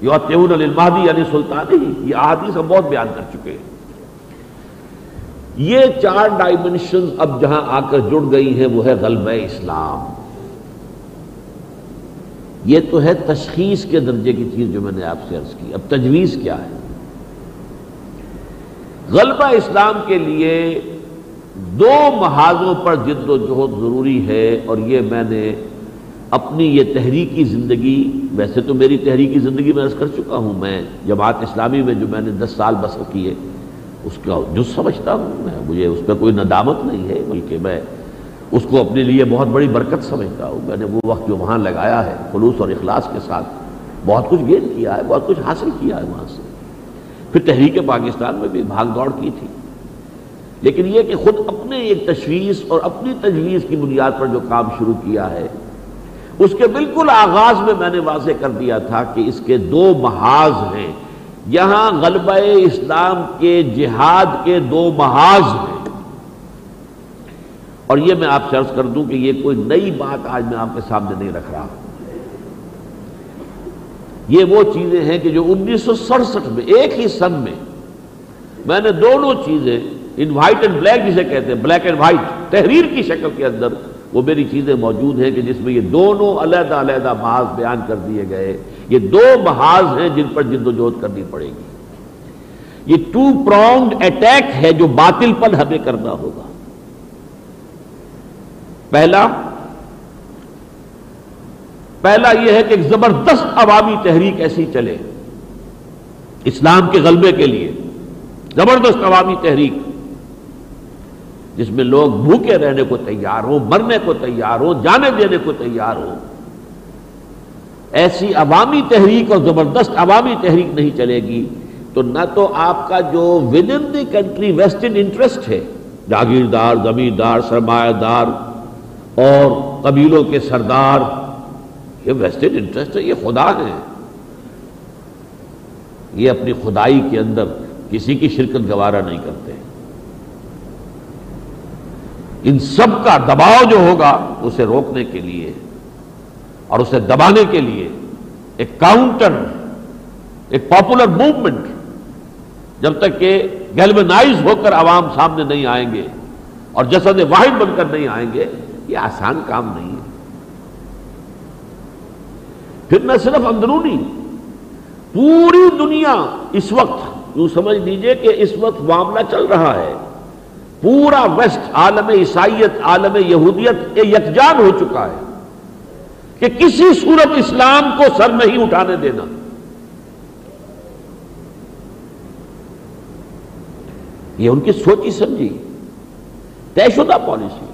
یوتیون المہدی علی یعنی سلطانی۔ یہ احادیث ہم بہت بیان کر چکے ہیں۔ یہ چار ڈائمنشن اب جہاں آ کر جڑ گئی ہیں، وہ ہے غلبہ اسلام۔ یہ تو ہے تشخیص کے درجے کی چیز جو میں نے آپ سے عرض کی۔ اب تجویز کیا ہے؟ غلبہ اسلام کے لیے دو محاذوں پر جد و جہد ضروری ہے اور یہ میں نے اپنی یہ تحریکی زندگی، ویسے تو میری تحریکی زندگی میں عرض کر چکا ہوں میں، جماعت اسلامی میں جو میں نے دس سال بسر کیے، اس کا جو سمجھتا ہوں میں، مجھے اس پہ کوئی ندامت نہیں ہے، بلکہ میں اس کو اپنے لیے بہت بڑی برکت سمجھتا ہوں میں نے وہ وقت جو وہاں لگایا ہے خلوص اور اخلاص کے ساتھ، بہت کچھ گین کیا ہے، بہت کچھ حاصل کیا ہے وہاں سے۔ پھر تحریک پاکستان میں بھی بھاگ دوڑ کی تھی۔ لیکن یہ کہ خود اپنے ایک تشویش اور اپنی تجویز کی بنیاد پر جو کام شروع کیا ہے، اس کے بالکل آغاز میں میں نے واضح کر دیا تھا کہ اس کے دو محاذ ہیں۔ یہاں غلبہ اسلام کے جہاد کے دو محاذ ہیں۔ اور یہ میں آپ سے عرض کر دوں کہ یہ کوئی نئی بات آج میں آپ کے سامنے نہیں رکھ رہا۔ یہ وہ چیزیں ہیں کہ جو انیس سو سڑسٹھ میں، ایک ہی سن میں میں نے دونوں چیزیں، ان وائٹ اینڈ بلیک جسے کہتے ہیں بلیک اینڈ وائٹ تحریر کی شکل کے اندر وہ میری چیزیں موجود ہیں کہ جس میں یہ دونوں علیحدہ علیحدہ محاذ بیان کر دیے گئے۔ یہ دو محاذ ہیں جن پر جد و جہد کرنی پڑے گی۔ یہ ٹو پرونگ اٹیک ہے جو باطل پر ہمیں کرنا ہوگا۔ پہلا پہلا یہ ہے کہ ایک زبردست عوامی تحریک ایسی چلے اسلام کے غلبے کے لیے، زبردست عوامی تحریک، جس میں لوگ بھوکے رہنے کو تیار ہوں، مرنے کو تیار ہوں، جانے دینے کو تیار ہوں۔ ایسی عوامی تحریک اور زبردست عوامی تحریک نہیں چلے گی تو نہ تو آپ کا جو within the country western interest ہے، جاگیردار، زمیندار، سرمایہ دار اور قبیلوں کے سردار، یہ ویسٹرن انٹرسٹ ہے، یہ خدا ہے یہ اپنی خدائی کے اندر کسی کی شرکت گوارا نہیں کرتے۔ ان سب کا دباؤ جو ہوگا، اسے روکنے کے لیے اور اسے دبانے کے لیے ایک کاؤنٹر ایک پاپولر موومنٹ جب تک کہ گیلبنائز ہو کر عوام سامنے نہیں آئیں گے اور جسد واحد بن کر نہیں آئیں گے یہ آسان کام نہیں ہے۔ پھر نہ صرف اندرونی پوری دنیا اس وقت یوں سمجھ لیجیے کہ اس وقت معاملہ چل رہا ہے۔ پورا ویسٹ عالم عیسائیت، عالم یہودیت یکجان ہو چکا ہے کہ کسی صورت اسلام کو سر نہیں اٹھانے دینا۔ یہ ان کی سوچی سمجھی۔ طے شدہ پالیسی۔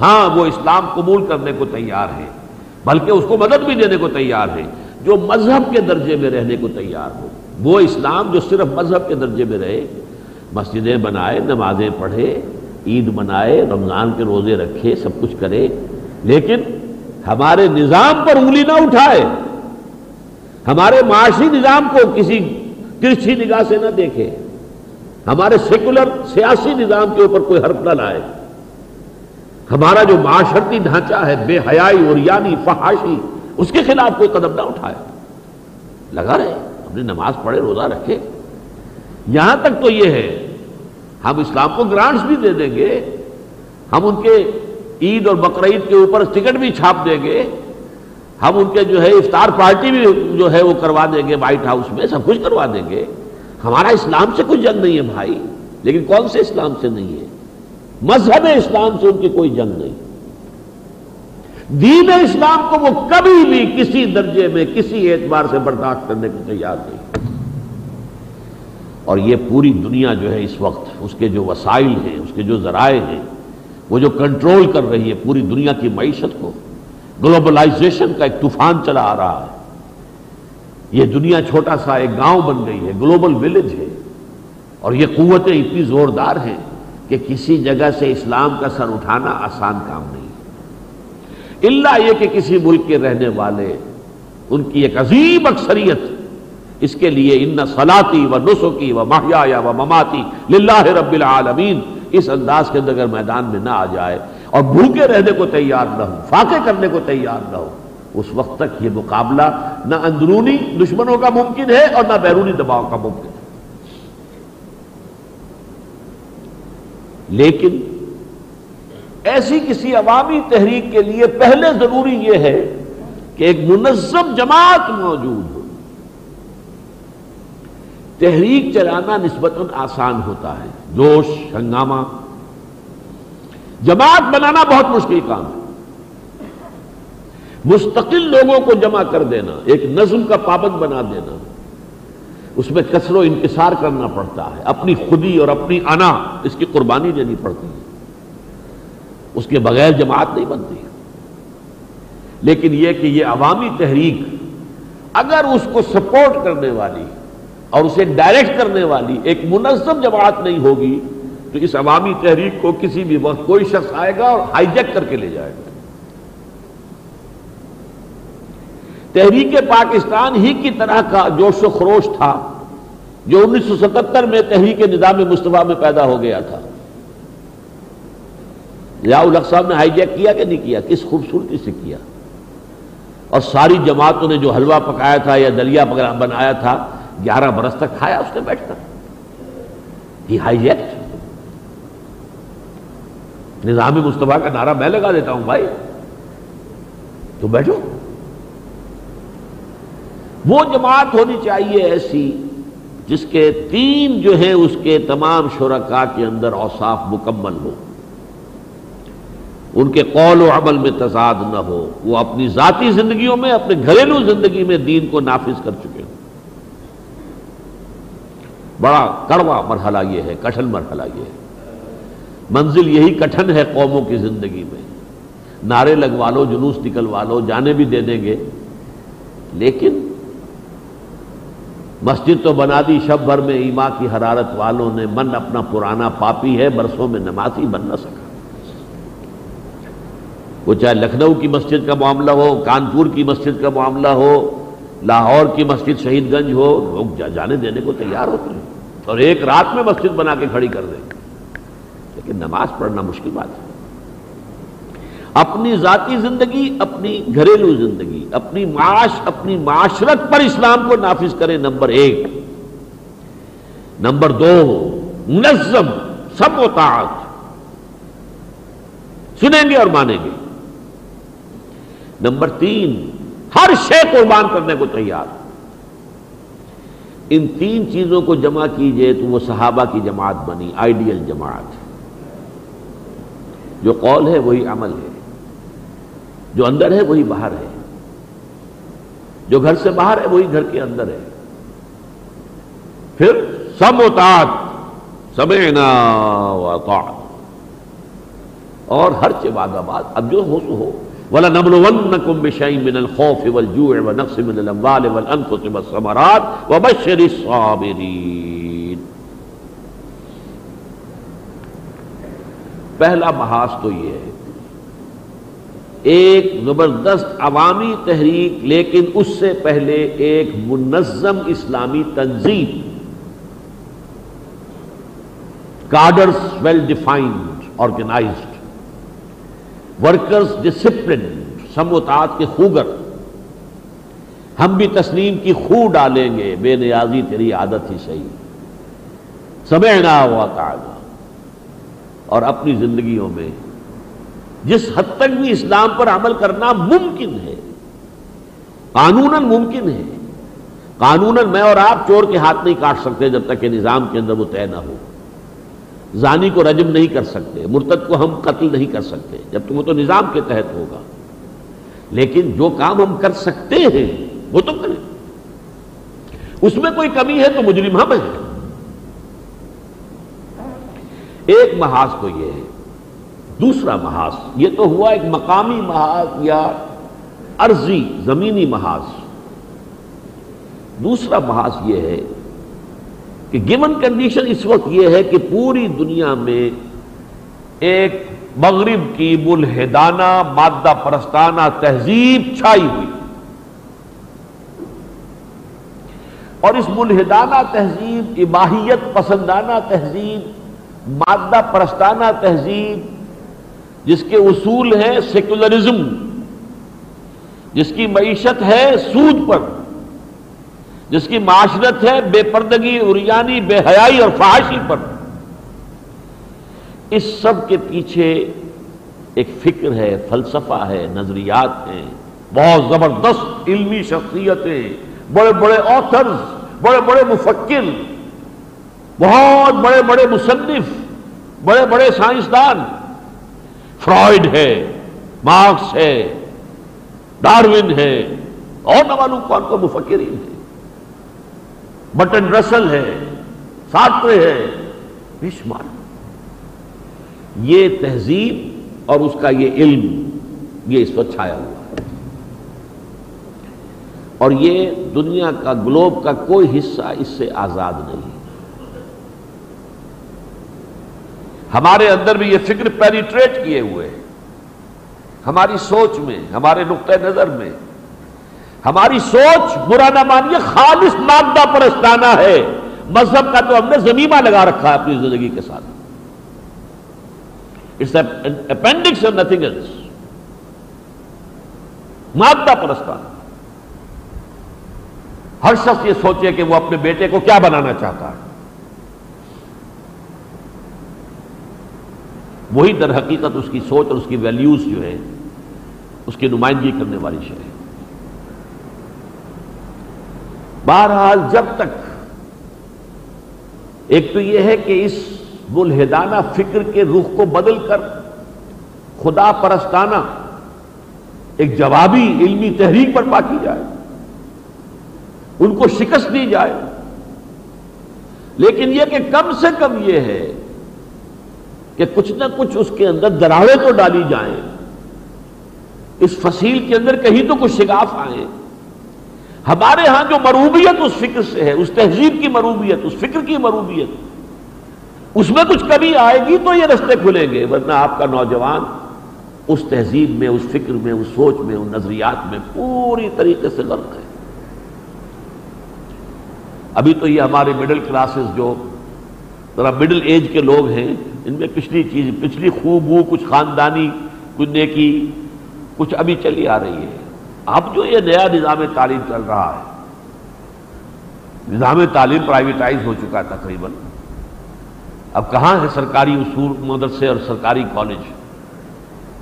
ہاں وہ اسلام قبول کرنے کو تیار ہے بلکہ اس کو مدد بھی دینے کو تیار ہے جو مذہب کے درجے میں رہنے کو تیار ہو، وہ اسلام جو صرف مذہب کے درجے میں رہے، مسجدیں بنائے، نمازیں پڑھے، عید منائے، رمضان کے روزے رکھے، سب کچھ کرے، لیکن ہمارے نظام پر انگلی نہ اٹھائے۔ ہمارے معاشی نظام کو کسی ترچھی نگاہ سے نہ دیکھے۔ ہمارے سیکولر، سیاسی نظام کے اوپر کوئی حرف نہ لائے۔ ہمارا جو معاشرتی ڈھانچہ ہے، بے حیائی اور یعنی فحاشی، اس کے خلاف کوئی قدم نہ اٹھائے۔ لگا رہے اپنی نماز پڑھے، روزہ رکھے۔ یہاں تک تو یہ ہے، ہم اسلام کو گرانٹس بھی دے دیں گے، ہم ان کے عید اور بقرعید کے اوپر ٹکٹ بھی چھاپ دیں گے، ہم ان کے جو ہے افطار پارٹی بھی جو ہے وہ کروا دیں گے، وائٹ ہاؤس میں سب کچھ کروا دیں گے۔ ہمارا اسلام سے کچھ جنگ نہیں ہے بھائی، لیکن کون سے اسلام سے نہیں ہے؟ مذہب اسلام سے ان کی کوئی جنگ نہیں۔ دین اسلام کو وہ کبھی بھی کسی درجے میں، کسی اعتبار سے برداشت کرنے کو تیار نہیں۔ اور یہ پوری دنیا جو ہے اس وقت، اس کے جو وسائل ہیں، اس کے جو ذرائع ہیں، وہ جو کنٹرول کر رہی ہے پوری دنیا کی معیشت کو، گلوبلائزیشن کا ایک طوفان چلا آ رہا ہے۔ یہ دنیا چھوٹا سا ایک گاؤں بن گئی ہے، گلوبل ولیج ہے۔ اور یہ قوتیں اتنی زوردار ہیں۔ کہ کسی جگہ سے اسلام کا سر اٹھانا آسان کام نہیں۔ اللہ یہ کہ کسی ملک کے رہنے والے، ان کی ایک عظیم اکثریت، اس کے لیے ان سلاتی و نسخی و ماہیا و مماتی للہ رب العالمین، اس انداز کے اندر اگر میدان میں نہ آ جائے اور بھوکے رہنے کو تیار نہ ہو فاقے کرنے کو تیار نہ ہو اس وقت تک یہ مقابلہ نہ اندرونی دشمنوں کا ممکن ہے اور نہ بیرونی دباؤ کا ممکن لیکن ایسی کسی عوامی تحریک کے لیے پہلے ضروری یہ ہے کہ ایک منظم جماعت موجود ہو۔ تحریک چلانا نسبتاً آسان ہوتا ہے۔ جوش، ہنگامہ۔ جماعت بنانا بہت مشکل کام ہے۔ مستقل لوگوں کو جمع کر دینا، ایک نظم کا پابند بنا دینا۔ اس میں کثر و انکسار کرنا پڑتا ہے۔ اپنی خودی اور اپنی انا اس کی قربانی دینی پڑتی ہے۔ اس کے بغیر جماعت نہیں بنتی۔ لیکن یہ کہ یہ عوامی تحریک اگر اس کو سپورٹ کرنے والی اور اسے ڈائریکٹ کرنے والی ایک منظم جماعت نہیں ہوگی تو اس عوامی تحریک کو کسی بھی وقت کوئی شخص آئے گا اور ہائی جیک کر کے لے جائے گا۔ تحریک پاکستان ہی کی طرح کا جوش و خروش تھا جو انیس سو ستتر میں تحریک نظام مصطفیٰ میں پیدا ہو گیا تھا۔ الق صاحب نے ہائی جیک کیا کہ نہیں کیا؟ کس خوبصورتی سے کیا؟ اور ساری جماعتوں نے جو حلوہ پکایا تھا یا دلیا بنایا تھا، گیارہ برس تک کھایا اس نے بیٹھ کر یہ ہائی جیک نظام مصطفیٰ کا نعرہ میں لگا دیتا ہوں بھائی۔ تو بیٹھو۔ وہ جماعت ہونی چاہیے ایسی جس کے تین جو ہے اس کے تمام شرکا کے اندر اوصاف مکمل ہو۔ ان کے قول و عمل میں تضاد نہ ہو۔ وہ اپنی ذاتی زندگیوں میں، اپنے گھریلو زندگی میں دین کو نافذ کر چکے ہوں۔ بڑا کڑوا مرحلہ یہ ہے، کٹھن مرحلہ یہ ہے۔ منزل یہی کٹھن ہے قوموں کی زندگی میں۔ نعرے لگوا لو، جلوس نکلوا لو، جانے بھی دے دیں گے۔ لیکن مسجد تو بنا دی، شب بھر میں ایما کی حرارت والوں نے من اپنا پرانا پاپی ہے، برسوں میں نمازی بن نہ سکا۔ وہ چاہے لکھنؤ کی مسجد کا معاملہ ہو، کانپور کی مسجد کا معاملہ ہو، لاہور کی مسجد شہید گنج ہو، لوگ جانے دینے کو تیار ہوتے ہیں۔ اور ایک رات میں مسجد بنا کے کھڑی کر دیں۔ لیکن نماز پڑھنا مشکل بات ہے۔ اپنی ذاتی زندگی، اپنی گھریلو زندگی، اپنی معاش، اپنی معاشرت پر اسلام کو نافذ کرے، نمبر ایک۔ نمبر دو، منظم، سب و تعت سنیں گے اور مانیں گے۔ نمبر تین، ہر شے قربان کرنے کو تیار۔ ان تین چیزوں کو جمع کیجیے تو وہ صحابہ کی جماعت بنی، آئیڈیل جماعت۔ جو قول ہے، وہی عمل ہے۔ جو اندر ہے وہی باہر ہے۔ جو گھر سے باہر ہے وہی گھر کے اندر ہے۔ پھر سب اتاد سمعنا وطاعت اور ہر وعدہ بات اب جو ہو سو ہو۔ ولا وَلَنَبْلُوَنَّكُمْ بِشَيْءٍ مِّنَ الْخَوْفِ وَالْجُوعِ وَنَقْصٍ مِّنَ الْأَمْوَالِ وَالْأَنفُسِ وَالثَّمَرَاتِ وَبَشِّرِ الصَّابِرِينَ۔ پہلا محاذ تو یہ ہے ایک زبردست عوامی تحریک، لیکن اس سے پہلے ایک منظم اسلامی تنظیم۔ Cadres well defined organized workers discipline سموتات کے خوگر ہم بھی تسلیم کی خو ڈالیں گے، بے نیازی تیری عادت ہی صحیح۔ سمعنا ہوا تعالی اور اپنی زندگیوں میں جس حد تک بھی اسلام پر عمل کرنا ممکن ہے قانون ممکن ہے قانون میں اور آپ چور کے ہاتھ نہیں کاٹ سکتے جب تک کہ نظام کے اندر وہ طے نہ ہو۔ زانی کو رجم نہیں کر سکتے، مرتد کو ہم قتل نہیں کر سکتے، جب تک وہ تو نظام کے تحت ہوگا۔ لیکن جو کام ہم کر سکتے ہیں، وہ تو کریں۔ اس میں کوئی کمی ہے تو مجرم ہم ہیں۔ ایک محاذ تو یہ ہے دوسرا محاذ، یہ تو ہوا ایک مقامی محاذ یا عرضی زمینی محاذ۔ دوسرا محاذ یہ ہے کہ گیون کنڈیشن اس وقت یہ ہے کہ پوری دنیا میں ایک مغرب کی ملحدانہ، مادہ پرستانہ تہذیب چھائی ہوئی۔ اور اس ملحدانہ تہذیب، اباہیت پسندانہ تہذیب، مادہ پرستانہ تہذیب جس کے اصول ہیں سیکولرزم، جس کی معیشت ہے سود پر، جس کی معاشرت ہے بے پردگی اریانی بے حیائی اور فحاشی پر۔ اس سب کے پیچھے ایک فکر ہے، فلسفہ ہے، نظریات ہیں۔ بہت زبردست علمی شخصیتیں، بڑے بڑے آتھرز بڑے بڑے مفکر، بہت بڑے بڑے مصنف، بڑے بڑے سائنسدان۔ فرائڈ ہے، مارکس ہے، ڈاروین ہے، اور نہ معلوم کون کو مفکرین ہے۔ بٹن رسل ہے ساتوے ہے بشمار یہ تہذیب اور اس کا یہ علم، یہ اس وقت چھایا ہوا ہے۔ اور یہ دنیا کا، گلوب کا کوئی حصہ اس سے آزاد نہیں۔ ہمارے اندر بھی یہ فکر پیریٹریٹ کیے ہوئے ہماری سوچ میں، ہمارے نقطۂ نظر میں۔ ہماری سوچ برا نہ مانیے، خالص مادہ پرستانہ ہے۔ مذہب کا تو ہم نے زمینہ لگا رکھا ہے اپنی زندگی کے ساتھ۔ اٹس اپینڈکس نتھنگ ایلس مادہ پرستانہ۔ ہر شخص یہ سوچے کہ وہ اپنے بیٹے کو کیا بنانا چاہتا ہے۔ وہی در حقیقت اس کی سوچ اور اس کی ویلیوز جو ہے اس کی نمائندگی کرنے والی شے ہے بہرحال جب تک ایک تو یہ ہے کہ اس ملحدانہ فکر کے رخ کو بدل کر خدا پرستانہ ایک جوابی علمی تحریک پر پا کی جائے، ان کو شکست دی جائے۔ لیکن یہ کہ کم سے کم یہ ہے کہ کچھ نہ کچھ اس کے اندر دراڑے تو ڈالی جائیں۔ اس فصیل کے اندر کہیں تو کچھ شگاف آئے ہمارے ہاں جو مروبیت اس فکر سے ہے، اس تہذیب کی مروبیت، اس فکر کی مروبیت، اس میں کچھ کمی آئے گی تو یہ رستے کھلیں گے، ورنہ آپ کا نوجوان اس تہذیب میں، اس فکر میں، اس سوچ میں ان نظریات میں پوری طریقے سے غرق ہے۔ ابھی تو یہ ہمارے مڈل کلاسز جو ذرا مڈل ایج کے لوگ ہیں ان میں پچھلی چیز، پچھلی خوب کچھ خاندانی کچھ نیکی کچھ ابھی چلی آ رہی ہے۔ اب جو یہ نیا نظام تعلیم چل رہا ہے، نظام تعلیم پرائیویٹائز ہو چکا ہے تقریباً۔ اب کہاں ہے سرکاری اصول مدرسے اور سرکاری کالج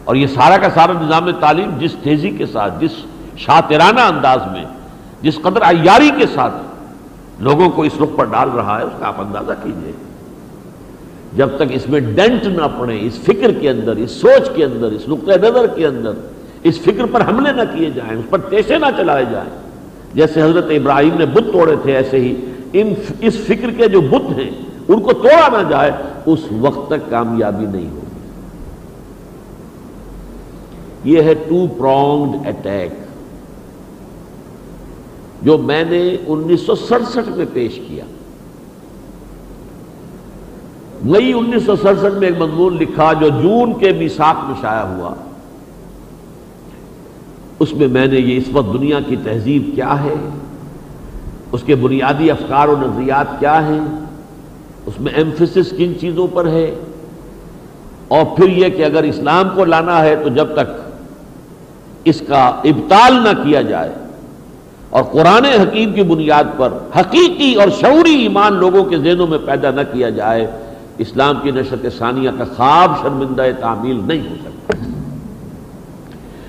اور یہ سارا کا سارا نظام تعلیم جس تیزی کے ساتھ، جس شاطرانہ انداز میں، جس قدر عیاری کے ساتھ لوگوں کو اس رخ پر ڈال رہا ہے، اس کا آپ اندازہ کیجیے۔ جب تک اس میں ڈینٹ نہ پڑے، اس فکر کے اندر، اس سوچ کے اندر، اس نقطۂ نظر کے اندر، اس فکر پر حملے نہ کیے جائیں، اس پر ٹیسے نہ چلائے جائیں۔ جیسے حضرت ابراہیم نے بت توڑے تھے، ایسے ہی ان اس فکر کے جو بت ہیں، ان کو توڑا نہ جائے، اس وقت تک کامیابی نہیں ہوگی۔ یہ ہے ٹو پرونگڈ اٹیک، جو میں نے انیس سو سڑسٹھ میں پیش کیا۔ مئی انیس سو سڑسٹھ میں ایک مضمون لکھا جو جون کے میساک میں شائع ہوا۔ اس میں میں نے یہ اس وقت دنیا کی تہذیب کیا ہے، اس کے بنیادی افکار و نظریات کیا ہیں، اس میں ایمفسس کن چیزوں پر ہے۔ اور پھر یہ کہ اگر اسلام کو لانا ہے تو جب تک اس کا ابتال نہ کیا جائے، اور قرآن حکیم کی بنیاد پر حقیقی اور شعوری ایمان لوگوں کے ذہنوں میں پیدا نہ کیا جائے اسلام کی نشرت ثانیہ کا خواب شرمندہ تعمیل نہیں ہو سکتا۔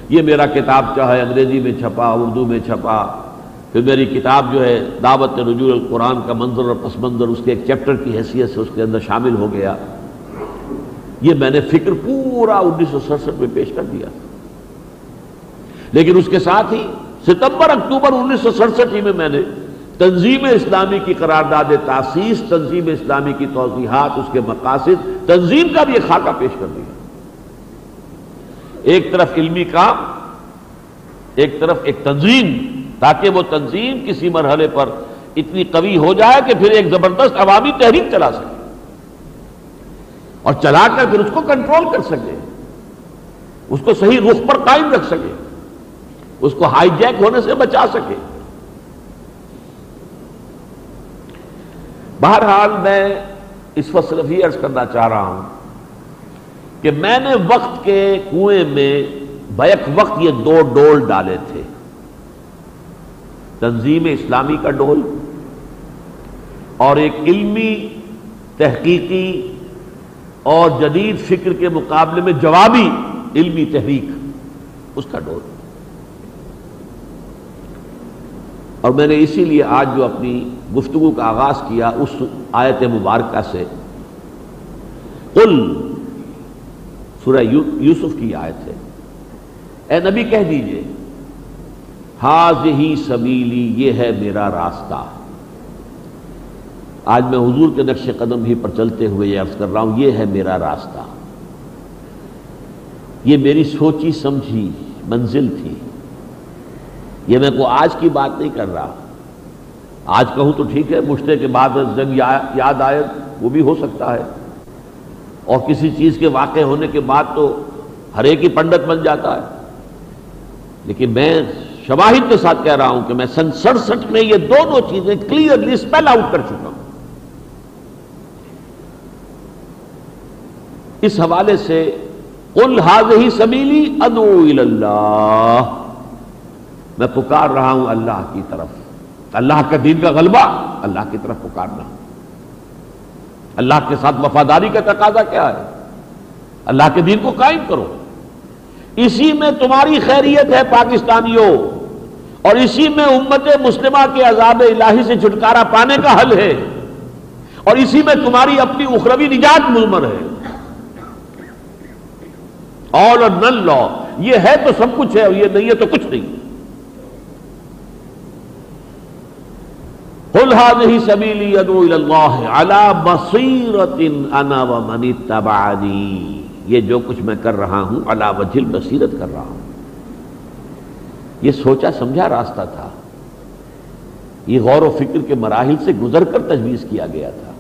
یہ میرا کتاب چاہے انگریزی میں چھپا، اردو میں چھپا۔ پھر میری کتاب جو ہے، دعوت رجوع القرآن کا منظر اور پس منظر، اس کے ایک چیپٹر کی حیثیت سے اس کے اندر شامل ہو گیا۔ یہ میں نے فکر پورا انیس سو سڑسٹھ میں پیش کر دیا۔ لیکن اس کے ساتھ ہی، ستمبر اکتوبر انیس سو سڑسٹھ ہی میں میں نے تنظیم اسلامی کی قرارداد تاسیس، تنظیم اسلامی کی توضیحات، اس کے مقاصد، تنظیم کا بھی خاکہ پیش کر دیا۔ ایک طرف علمی کام، ایک طرف ایک تنظیم، تاکہ وہ تنظیم کسی مرحلے پر اتنی قوی ہو جائے کہ پھر ایک زبردست عوامی تحریک چلا سکے۔ اور چلا کر پھر اس کو کنٹرول کر سکے۔ اس کو صحیح رخ پر قائم رکھ سکے۔ اس کو ہائی جیک ہونے سے بچا سکے۔ بہرحال میں اس وقت صرف یہ عرض کرنا چاہ رہا ہوں کہ میں نے وقت کے کنویں میں بیک وقت یہ دو ڈول ڈالے تھے۔ تنظیم اسلامی کا ڈول اور ایک علمی تحقیقی اور جدید فکر کے مقابلے میں جوابی علمی تحریک، اس کا ڈول۔ اور میں نے اسی لیے آج جو اپنی گفتگو کا آغاز کیا اس آیت مبارکہ سے۔ قل، سورہ یوسف کی آیت ہے۔ اے نبی کہہ دیجیے حاض ہی سبیلی، یہ ہے میرا راستہ۔ آج میں حضور کے نقش قدم ہی پر چلتے ہوئے یہ عرض کر رہا ہوں، یہ ہے میرا راستہ۔ یہ میری سوچی، سمجھی منزل تھی۔ یہ میں کو آج کی بات نہیں کر رہا۔ آج کہوں تو ٹھیک ہے مشتے کے بعد جنگ یاد آئے، وہ بھی ہو سکتا ہے۔ اور کسی چیز کے واقع ہونے کے بعد تو ہر ایک ہی پنڈت بن جاتا ہے۔ لیکن میں شواہد کے ساتھ کہہ رہا ہوں کہ میں سن سڑسٹھ میں یہ دونوں چیزیں کلیئرلی اسپیل آؤٹ کر چکا ہوں۔ اس حوالے سے کل حاض ہی سبیلی ادو اللہ میں پکار رہا ہوں اللہ کی طرف۔ اللہ کا دین کا غلبہ اللہ کی طرف پکارنا اللہ کے ساتھ وفاداری کا تقاضا کیا ہے؟ اللہ کے دین کو قائم کرو۔ اسی میں تمہاری خیریت ہے پاکستانیوں۔ اور اسی میں امت مسلمہ کے عذاب الہی سے چھٹکارا پانے کا حل ہے۔ اور اسی میں تمہاری اپنی اخروی نجات مضمر ہے۔ آل اور نن لا یہ ہے تو سب کچھ ہے اور یہ نہیں ہے تو کچھ نہیں۔ نہیں سبیلی ادو اللہ اللہ بصیرت انا و منی تبادی یہ جو کچھ میں کر رہا ہوں اللہ وجل بصیرت کر رہا ہوں۔ یہ سوچا، سمجھا راستہ تھا۔ یہ غور و فکر کے مراحل سے گزر کر تجویز کیا گیا تھا۔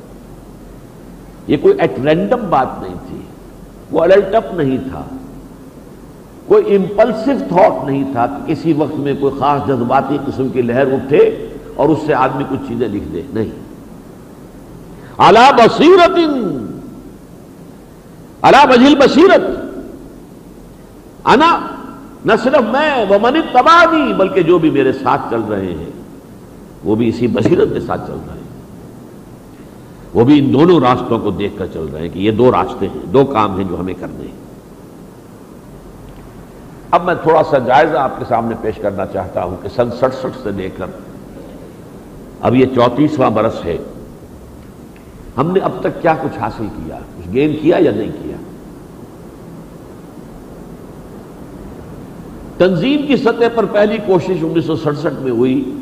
یہ کوئی ایٹ رینڈم بات نہیں تھی۔ وہ الرٹ اپ نہیں تھا۔ کوئی امپلسو تھاٹ نہیں تھا کہ کسی وقت میں کوئی خاص جذباتی قسم کی لہر اٹھے۔ اور اس سے آدمی کچھ چیزیں لکھ دے۔ نہیں۔ اللہ بصیرت اللہ بجل بصیرت انا نہ صرف میں وہ منی تباہ بلکہ جو بھی میرے ساتھ چل رہے ہیں، وہ بھی اسی بصیرت کے ساتھ چل رہے ہیں۔ وہ بھی ان دونوں راستوں کو دیکھ کر چل رہے ہیں کہ یہ دو راستے ہیں، دو کام ہیں جو ہمیں کرنے ہیں۔ اب میں تھوڑا سا جائزہ آپ کے سامنے پیش کرنا چاہتا ہوں کہ سن سڑسٹھ سے لے کر اب یہ چونتیسواں برس ہے۔ ہم نے اب تک کیا کچھ حاصل کیا؟ کچھ گین کیا یا نہیں کیا؟ تنظیم کی سطح پر پہلی کوشش انیس سو سڑسٹھ میں ہوئی۔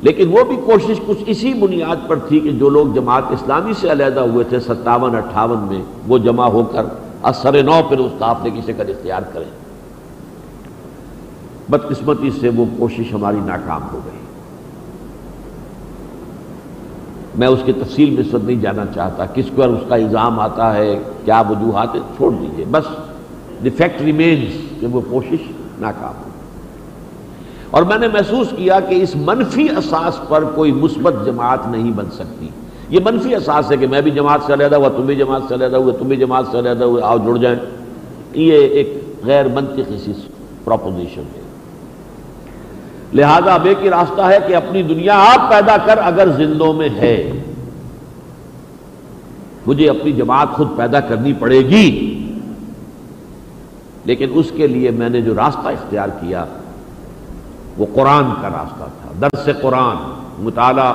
لیکن وہ بھی کوشش کچھ اسی بنیاد پر تھی کہ جو لوگ جماعت اسلامی سے علیحدہ ہوئے تھے، ستاون، اٹھاون میں وہ جمع ہو کر اثر نو پھر اس نے کی شکل اختیار کریں۔ بدقسمتی سے وہ کوشش ہماری ناکام ہو گئی۔ میں اس کی تفصیل میں سب نہیں جانا چاہتا کس پر اس کا الزام آتا ہے، کیا وجوہات چھوڑ دیجیے بس دی فیکٹ ریمینس کہ وہ کوشش ناکام ہو۔ اور میں نے محسوس کیا کہ اس منفی اساس پر کوئی مثبت جماعت نہیں بن سکتی۔ یہ منفی اساس ہے کہ میں بھی جماعت سے علیحدہ ہوا، تم بھی جماعت سے علیحدہ ہوئے، تم بھی جماعت سے علیحدہ ہوئے، آؤ جڑ جائیں۔ یہ ایک غیر منطقی سی پروپوزیشن ہے۔ لہذا اب ایک ہی راستہ ہے کہ اپنی دنیا آپ پیدا کر اگر زندوں میں ہے۔ مجھے اپنی جماعت خود پیدا کرنی پڑے گی۔ لیکن اس کے لیے میں نے جو راستہ اختیار کیا، وہ قرآن کا راستہ تھا۔ درس قرآن، مطالعہ،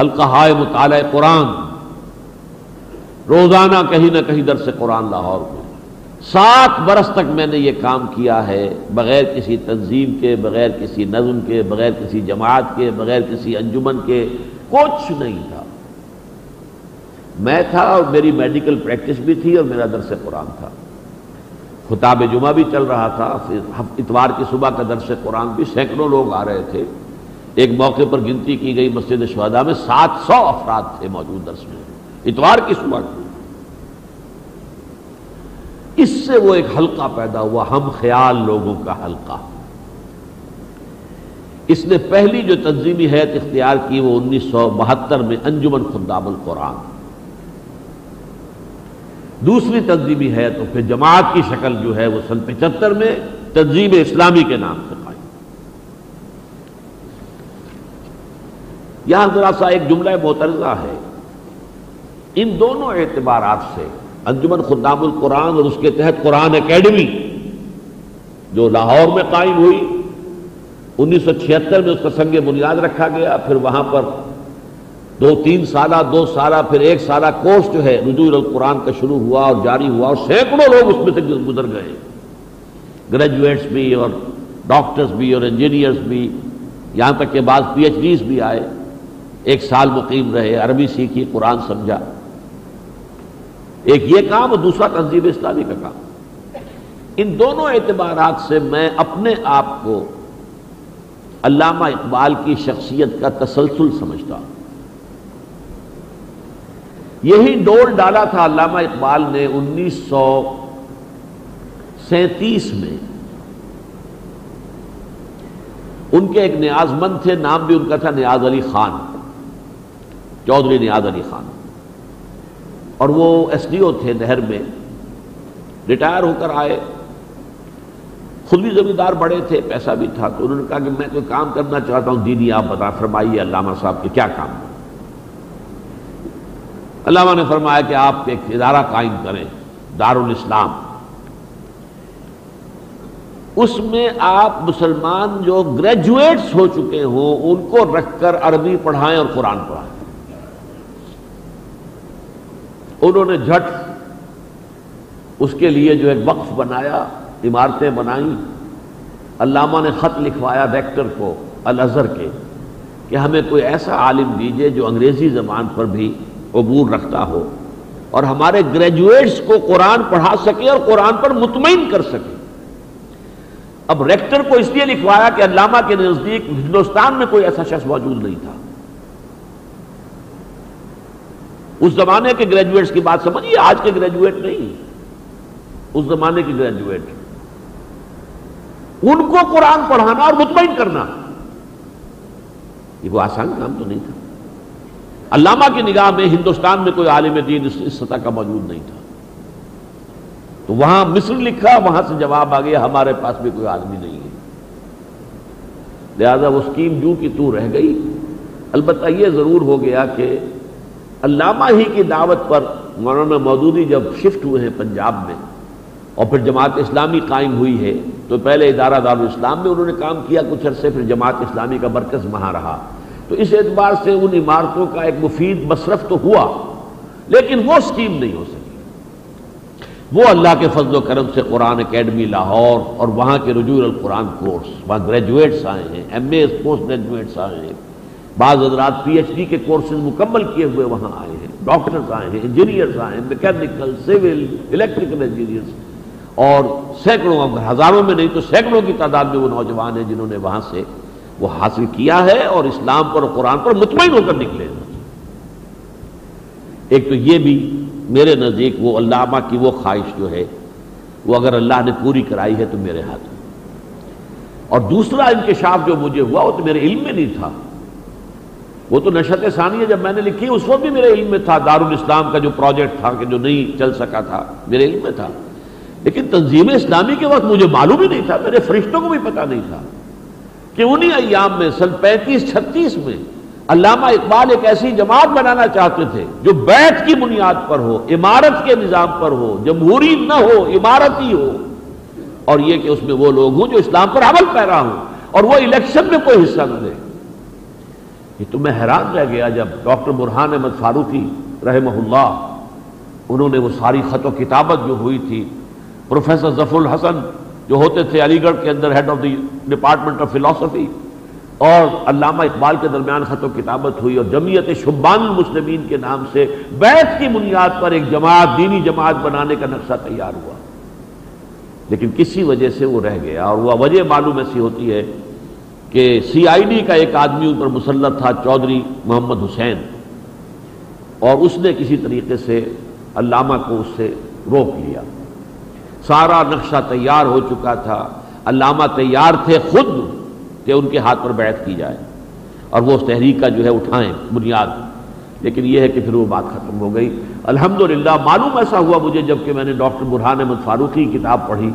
حلقہ ہائے مطالعہ قرآن۔ روزانہ کہیں نہ کہیں درس قرآن لاہور۔ سات برس تک میں نے یہ کام کیا ہے، بغیر کسی تنظیم کے، بغیر کسی نظم کے، بغیر کسی جماعت کے، بغیر کسی انجمن کے، کچھ نہیں تھا۔ میں تھا اور میری میڈیکل پریکٹس بھی تھی اور میرا درس قرآن تھا۔ خطاب جمعہ بھی چل رہا تھا، پھر اتوار کی صبح کا درس قرآن بھی سینکڑوں لوگ آ رہے تھے۔ ایک موقع پر گنتی کی گئی مسجد شہدا میں سات سو افراد تھے موجود درس میں۔ اتوار کی صبح۔ کی اس سے وہ ایک حلقہ پیدا ہوا، ہم خیال لوگوں کا حلقہ۔ اس نے پہلی جو تنظیمی حیت اختیار کی وہ انیس سو بہتر میں انجمن خدام القرآن۔ دوسری تنظیمی ہے تو پھر جماعت کی شکل جو ہے وہ سن پچہتر میں تنظیم اسلامی کے نام سے قائم۔ یہاں ذرا سا ایک جملہ محترضہ ہے۔ ان دونوں اعتبارات سے انجمن خدام القرآن اور اس کے تحت قرآن اکیڈمی، جو لاہور میں قائم ہوئی، انیس سو چھہتر میں اس کا سنگ بنیاد رکھا گیا، پھر وہاں پر دو تین سالہ، دو سالہ، پھر ایک سالہ کورس جو ہے رجوع القرآن کا شروع ہوا اور جاری ہوا اور سینکڑوں لوگ اس میں سے گزر گئے۔ گریجویٹس بھی اور ڈاکٹرز بھی اور انجینئرز بھی، یہاں تک کہ بعض پی ایچ ڈیز بھی آئے۔ ایک سال مقیم رہے، عربی سیکھی، قرآن سمجھا۔ ایک یہ کام اور دوسرا تنظیم اسلامی کا کام. ان دونوں اعتبارات سے میں اپنے آپ کو علامہ اقبال کی شخصیت کا تسلسل سمجھتا ہوں. یہی ڈول ڈالا تھا علامہ اقبال نے انیس سو سینتیس میں. ان کے ایک نیاز مند تھے، نام بھی ان کا تھا نیاز علی خان، چودھری نیاز علی خان. اور وہ ایس ڈی او تھے نہر میں، ریٹائر ہو کر آئے۔ خود بھی زمیندار بڑے تھے، پیسہ بھی تھا۔ تو انہوں نے کہا کہ میں کوئی کام کرنا چاہتا ہوں دیدی آپ بتا، فرمائیے علامہ صاحب کہ کیا کام۔ علامہ نے فرمایا کہ آپ ایک ادارہ قائم کریں، دارالاسلام۔ اس میں آپ مسلمان جو گریجویٹس ہو چکے ہوں، ان کو رکھ کر عربی پڑھائیں اور قرآن پڑھائیں۔ انہوں نے جھٹ اس کے لیے جو ایک وقف بنایا، عمارتیں بنائیں۔ علامہ نے خط لکھوایا ریکٹر کو الازہر کے، کہ ہمیں کوئی ایسا عالم دیجیے جو انگریزی زبان پر بھی عبور رکھتا ہو اور ہمارے گریجویٹس کو قرآن پڑھا سکے اور قرآن پر مطمئن کر سکے۔ اب ریکٹر کو اس لیے لکھوایا کہ علامہ کے نزدیک ہندوستان میں کوئی ایسا شخص موجود نہیں تھا۔ اس زمانے کے گریجویٹس کی بات سمجھیے، آج کے گریجویٹ نہیں۔ اس زمانے کے گریجویٹ ان کو قرآن پڑھانا اور مطمئن کرنا۔ یہ وہ آسان کام تو نہیں تھا۔ علامہ کی نگاہ میں ہندوستان میں کوئی عالم دین اس سطح کا موجود نہیں تھا۔ تو وہاں مصر لکھا، وہاں سے جواب آ گیا، ہمارے پاس بھی کوئی آدمی نہیں ہے۔ لہذا وہ اسکیم جو کی تو رہ گئی۔ البتہ یہ ضرور ہو گیا کہ علامہ ہی کی دعوت پر مولانا مودودی جب شفٹ ہوئے ہیں پنجاب میں اور پھر جماعت اسلامی قائم ہوئی ہے، تو پہلے ادارہ دارالاسلام میں انہوں نے کام کیا کچھ عرصے، پھر جماعت اسلامی کا مرکز وہاں رہا۔ تو اس اعتبار سے ان عمارتوں کا ایک مفید مصرف تو ہوا، لیکن وہ اسکیم نہیں ہو سکی۔ وہ اللہ کے فضل و کرم سے قرآن اکیڈمی، لاہور اور وہاں کے رجوع القرآن کورس، وہاں گریجویٹس آئے ہیں ایم اے پوسٹ گریجویٹس آئے ہیں۔ بعض حضرات پی ایچ ڈی کے کورسز مکمل کیے ہوئے وہاں آئے ہیں، ڈاکٹرز آئے ہیں، انجینئرز آئے ہیں، میکینیکل، سول، الیکٹریکل انجینئرز۔ اور سینکڑوں ہزاروں میں نہیں تو سینکڑوں کی تعداد میں وہ نوجوان ہیں جنہوں نے وہاں سے وہ حاصل کیا ہے اور اسلام پر اور قرآن پر مطمئن ہو کر نکلے ایک تو یہ بھی میرے نزدیک وہ علامہ کی وہ خواہش جو ہے، وہ اگر اللہ نے پوری کرائی ہے تو میرے ہاتھ میں۔ اور دوسرا انکشاف جو مجھے ہوا وہ تو میرے علم میں نہیں تھا۔ وہ تو نشت ثانیہ جب میں نے لکھی، اس وقت بھی میرے علم میں تھا، دارالاسلام کا جو پروجیکٹ تھا کہ جو نہیں چل سکا تھا، میرے علم میں تھا۔ لیکن تنظیم اسلامی کے وقت مجھے معلوم ہی نہیں تھا، میرے فرشتوں کو بھی پتا نہیں تھا کہ انہی ایام میں، سن پینتیس، چھتیس میں، علامہ اقبال ایک ایسی جماعت بنانا چاہتے تھے جو بیٹھ کی بنیاد پر ہو، عمارت کے نظام پر ہو، جمہوری نہ ہو، عمارتی ہو۔ اور یہ کہ اس میں وہ لوگ ہوں جو اسلام پر عمل پیرا ہوں، اور وہ الیکشن میں کوئی حصہ نہ دے۔ یہ تو میں حیران رہ گیا جب ڈاکٹر برحان احمد فاروقی رحمہ اللہ، انہوں نے وہ ساری خط و کتابت جو ہوئی تھی، پروفیسر ظفر الحسن جو ہوتے تھے علی گڑھ کے اندر head of the department of philosophy اور علامہ اقبال کے درمیان خط و کتابت ہوئی، اور جمعیت شبان المسلمین کے نام سے بیت کی بنیاد پر ایک جماعت، دینی جماعت بنانے کا نقشہ تیار ہوا۔ لیکن کسی وجہ سے وہ رہ گیا، اور وہ وجہ معلوم ایسی ہوتی ہے کہ سی آئی ڈی کا ایک آدمی ان پر مسلط تھا، چودھری محمد حسین، اور اس نے کسی طریقے سے علامہ کو اس سے روک لیا۔ سارا نقشہ تیار ہو چکا تھا۔ علامہ تیار تھے خود کہ ان کے ہاتھ پر بیعت کی جائے اور وہ اس تحریک کا جو ہے اٹھائیں بنیاد۔ لیکن یہ ہے کہ پھر وہ بات ختم ہو گئی۔ الحمدللہ، معلوم ایسا ہوا مجھے جبکہ میں نے ڈاکٹر برحان احمد فاروقی کتاب پڑھی۔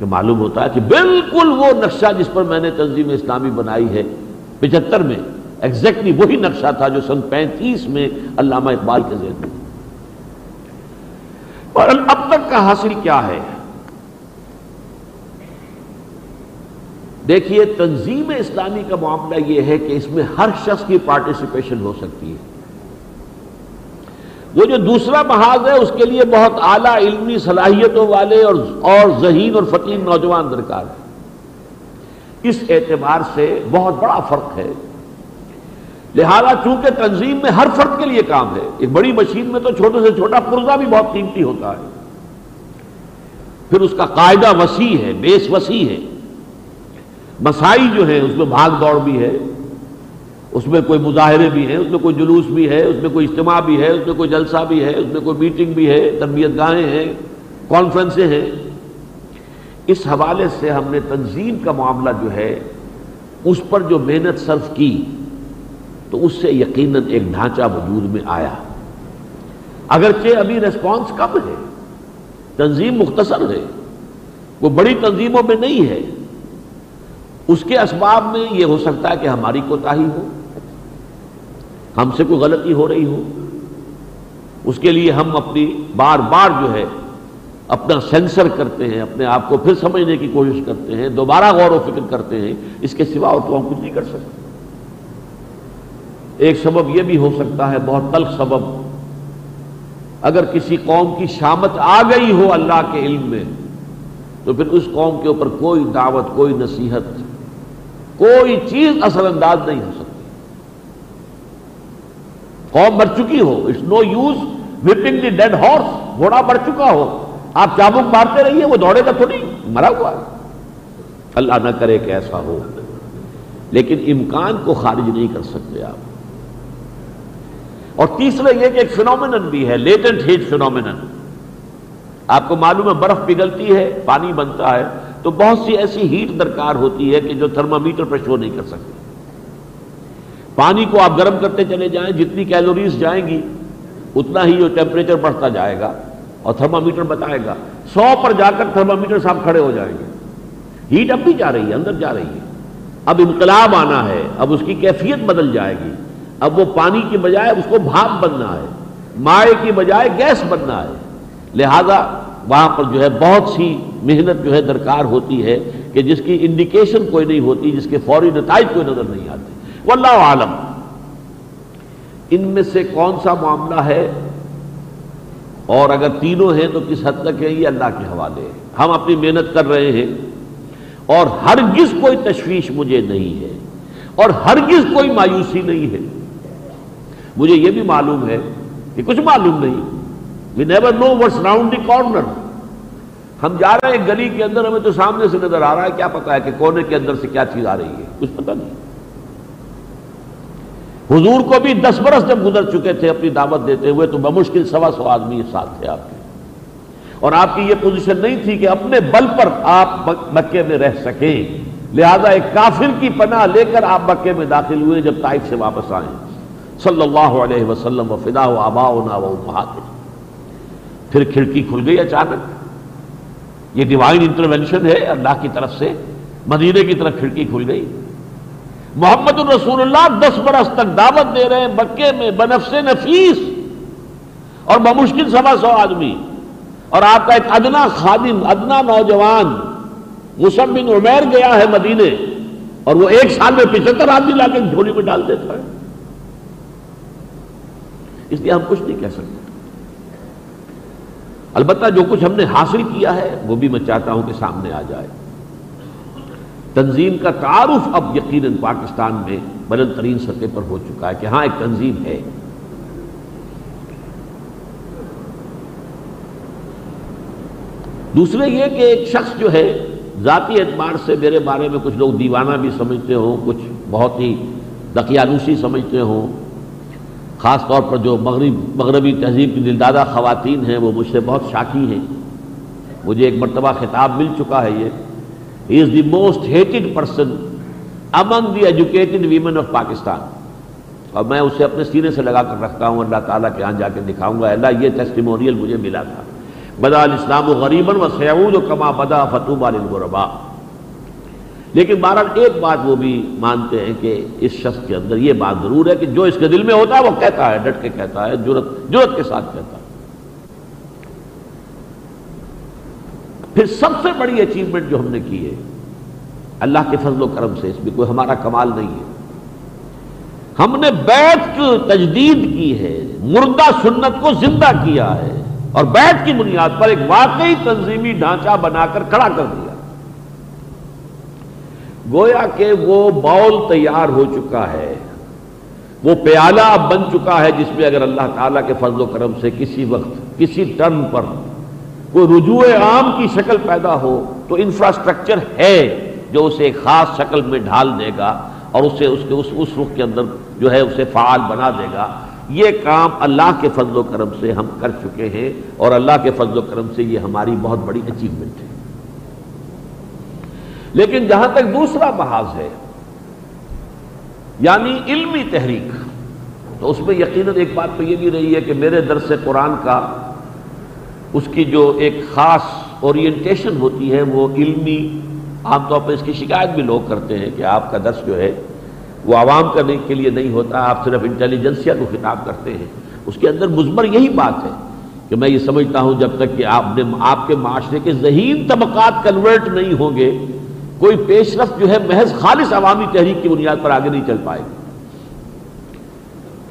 کہ معلوم ہوتا ہے کہ بالکل وہ نقشہ جس پر میں نے تنظیم اسلامی بنائی ہے، پچہتر میں ایگزیکٹلی وہی نقشہ تھا جو سن پینتیس میں علامہ اقبال کے ذہن میں اور اب تک کا حاصل کیا ہے؟ دیکھیے، تنظیم اسلامی کا معاملہ یہ ہے کہ اس میں ہر شخص کی پارٹیسپیشن ہو سکتی ہے۔ وہ جو دوسرا محاذ ہے، اس کے لیے بہت اعلیٰ علمی صلاحیتوں والے اور اور ذہین اور فقیر نوجوان درکار ہے اس اعتبار سے بہت بڑا فرق ہے۔ لہذا چونکہ تنظیم میں ہر فرق کے لیے کام ہے، ایک بڑی مشین میں تو چھوٹے سے چھوٹا پرزا بھی بہت قیمتی ہوتا ہے۔ پھر اس کا قاعدہ وسیع ہے، بیس وسیع ہے۔ مسائی جو ہے اس میں بھاگ دوڑ بھی ہے۔ اس میں کوئی مظاہرے بھی ہیں، اس میں کوئی جلوس بھی ہے، اس میں کوئی اجتماع بھی ہے، اس میں کوئی جلسہ بھی ہے، اس میں کوئی میٹنگ بھی ہے تربیت گاہیں ہیں کانفرنسیں ہیں۔ اس حوالے سے ہم نے تنظیم کا معاملہ جو ہے، اس پر جو محنت صرف کی، تو اس سے یقیناً ایک ڈھانچہ وجود میں آیا۔ اگرچہ ابھی ریسپانس کم ہے، تنظیم مختصر ہے، وہ بڑی تنظیموں میں نہیں ہے۔ اس کے اسباب میں یہ ہو سکتا ہے کہ ہماری کوتاہی ہو۔ ہم سے کوئی غلطی ہو رہی ہو؟ اس کے لیے ہم اپنی بار بار جو ہے اپنا سینسر کرتے ہیں، اپنے آپ کو پھر سمجھنے کی کوشش کرتے ہیں، دوبارہ غور و فکر کرتے ہیں، اس کے سوا اور تو ہم کچھ نہیں کر سکتے۔ ایک سبب یہ بھی ہو سکتا ہے، بہت تلخ سبب۔ اگر کسی قوم کی شامت آ گئی ہو اللہ کے علم میں، تو پھر اس قوم کے اوپر کوئی دعوت، کوئی نصیحت، کوئی چیز اثر انداز نہیں ہو سکتی۔ قوم مر چکی ہو۔ It's no use whipping the dead horse گھوڑا مر چکا ہو۔ آپ چابک مارتے رہیے، وہ دوڑے گا تھوڑی، مرا ہوا۔ اللہ نہ کرے کہ ایسا ہو۔ لیکن امکان کو خارج نہیں کر سکتے آپ۔ اور تیسرا یہ کہ ایک فنومنن بھی ہے لیٹنٹ ہیٹ فنومنن آپ کو معلوم ہے، برف پگھلتی ہے، پانی بنتا ہے۔ تو بہت سی ایسی ہیٹ درکار ہوتی ہے کہ جو تھرمامیٹر پہ شو نہیں کر سکتی۔ پانی کو آپ گرم کرتے چلے جائیں، جتنی کیلوریز جائیں گی، اتنا ہی جو ٹیمپریچر بڑھتا جائے گا اور تھرمامیٹر بتائے گا۔ سو پر جا کر تھرمامیٹر صاحب کھڑے ہو جائیں گے۔ ہیٹ اب بھی جا رہی ہے، اندر جا رہی ہے۔ اب انقلاب آنا ہے، اب اس کی کیفیت بدل جائے گی۔ اب وہ پانی کی بجائے اس کو بھاپ بننا ہے، مائع کی بجائے گیس بننا ہے۔ لہذا وہاں پر جو ہے بہت سی محنت جو ہے درکار ہوتی ہے کہ جس کی انڈیکیشن کوئی نہیں ہوتی، جس کے فوری نتائج کوئی نظر نہیں آتے۔ واللہ عالم۔ ان میں سے کون سا معاملہ ہے؟ اور اگر تینوں ہیں تو کس حد تک ہے یہ اللہ کے حوالے ہم اپنی محنت کر رہے ہیں۔ اور ہرگز کوئی تشویش مجھے نہیں ہے۔ اور ہرگز کوئی مایوسی نہیں ہے۔ مجھے یہ بھی معلوم ہے کہ کچھ معلوم نہیں۔ We never know what's round the corner ہم جا رہے ہیں گلی کے اندر، ہمیں تو سامنے سے نظر آ رہا ہے، کیا پتا ہے کہ کونے کے اندر سے کیا چیز آ رہی ہے۔ کچھ پتہ نہیں۔ حضور کو بھی دس برس جب گزر چکے تھے اپنی دعوت دیتے ہوئے، تو بمشکل سوا سو آدمی ساتھ تھے آپ کے۔ اور آپ کی یہ پوزیشن نہیں تھی کہ اپنے بل پر آپ مکے میں رہ سکیں۔ لہذا ایک کافر کی پناہ لے کر آپ مکے میں داخل ہوئے جب طائف سے واپس آئے۔ صلی اللہ علیہ وسلم و فدا و آبا و پھر کھڑکی کھل گئی اچانک۔ یہ ڈیوائن انٹروینشن ہے اللہ کی طرف سے۔ مدینے کی طرف کھڑکی کھل گئی۔ محمد الرسول اللہ دس برس تک دعوت دے رہے ہیں مکے میں بنفس نفیس اور بمشکل سوا سو آدمی۔ اور آپ کا ایک ادنا خادم، ادنا نوجوان مسم بن عمیر گیا ہے مدینے۔ اور وہ ایک سال میں پچہتر آدمی لا کے جھولی میں ڈال دیتا ہے۔ اس لیے ہم کچھ نہیں کہہ سکتے۔ البتہ جو کچھ ہم نے حاصل کیا ہے، وہ بھی میں چاہتا ہوں کہ سامنے آ جائے۔ تنظیم کا تعارف اب یقیناً پاکستان میں بلند ترین سطح پر ہو چکا ہے کہ ہاں ایک تنظیم ہے۔ دوسرے یہ کہ ایک شخص جو ہے، ذاتی اعتبار سے میرے بارے میں کچھ لوگ دیوانہ بھی سمجھتے ہوں، کچھ بہت ہی دقیانوسی سمجھتے ہوں۔ خاص طور پر جو مغرب، مغربی تہذیب کی دلدادہ خواتین ہیں، وہ مجھ سے بہت شاکی ہیں۔ مجھے ایک مرتبہ خطاب مل چکا ہے یہ۔ He is the most hated person among the educated women of Pakistan اور میں اسے اپنے سینے سے لگا کر رکھتا ہوں، اللہ تعالیٰ کے یہاں جا کے دکھاؤں گا، اللہ یہ ٹیسٹیمونیل مجھے ملا تھا۔ بدا الاسلام و غریباً و سیعود و کما بدا فتوب الغربا لیکن بہرحال ایک بات وہ بھی مانتے ہیں کہ اس شخص کے اندر یہ بات ضرور ہے کہ جو اس کے دل میں ہوتا ہے، وہ کہتا ہے، ڈٹ کے کہتا ہے جرت جرت کے ساتھ کہتا ہے۔ پھر سب سے بڑی اچیومنٹ جو ہم نے کی ہے، اللہ کے فضل و کرم سے، اس میں کوئی ہمارا کمال نہیں ہے۔ ہم نے بیت تجدید کی ہے، مردہ سنت کو زندہ کیا ہے، اور بیت کی بنیاد پر ایک واقعی تنظیمی ڈھانچہ بنا کر کھڑا کر دیا۔ گویا کہ وہ باؤل تیار ہو چکا ہے، وہ پیالہ بن چکا ہے جس میں اگر اللہ تعالیٰ کے فضل و کرم سے کسی وقت، کسی ٹرن پر کوئی رجوع عام کی شکل پیدا ہو تو انفراسٹرکچر ہے جو اسے ایک خاص شکل میں ڈھال دے گا اور اسے اس کے اس اس رخ کے اندر جو ہے اسے فعال بنا دے گا۔ یہ کام اللہ کے فضل و کرم سے ہم کر چکے ہیں اور اللہ کے فضل و کرم سے یہ ہماری بہت بڑی اچیومنٹ ہے۔ لیکن جہاں تک دوسرا محاذ ہے یعنی علمی تحریک، تو اس میں یقیناً ایک بات تو یہ بھی رہی ہے کہ میرے درس قرآن کا اس کی جو ایک خاص اورینٹیشن ہوتی ہے، وہ علمی، عام طور پر اس کی شکایت بھی لوگ کرتے ہیں کہ آپ کا درس جو ہے، وہ عوام کرنے کے لیے نہیں ہوتا، آپ صرف انٹیلیجنسیا کو خطاب کرتے ہیں۔ اس کے اندر مزمر یہی بات ہے کہ میں یہ سمجھتا ہوں، جب تک کہ آپ نے، آپ کے معاشرے کے ذہین طبقات کنورٹ نہیں ہوں گے، کوئی پیش رفت جو ہے، محض خالص عوامی تحریک کی بنیاد پر آگے نہیں چل پائے گی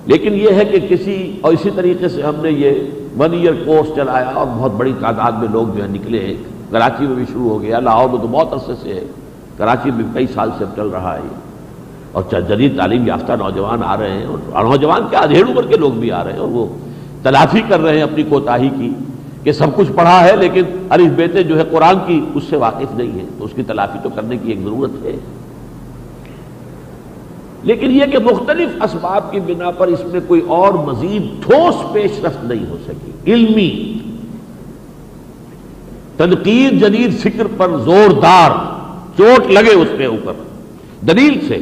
لیکن یہ ہے کہ کسی، اور اسی طریقے سے ہم نے یہ ون ایئر کورس چلایا اور بہت بڑی تعداد میں لوگ جو ہے نکلے۔ ہیں کراچی میں بھی شروع ہو گیا، لاہور میں تو بہت عرصے سے۔ ہے کراچی میں کئی سال سے چل رہا ہے۔ اور جدید تعلیم یافتہ نوجوان آ رہے ہیں۔ اور نوجوان کیا ادھیڑ عمر کے لوگ بھی آ رہے ہیں اور وہ تلافی کر رہے ہیں اپنی کوتاہی کی کہ سب کچھ پڑھا ہے لیکن ارف بیتے جو ہے قرآن کی اس سے واقف نہیں ہے۔ تو اس کی تلافی تو کرنے کی ایک ضرورت ہے۔ لیکن یہ کہ مختلف اسباب کی بنا پر اس میں کوئی اور مزید ٹھوس پیش رفت نہیں ہو سکی۔ علمی۔ تنقید جدید فکر پر زوردار۔ چوٹ لگے اس کے اوپر۔ دلیل سے۔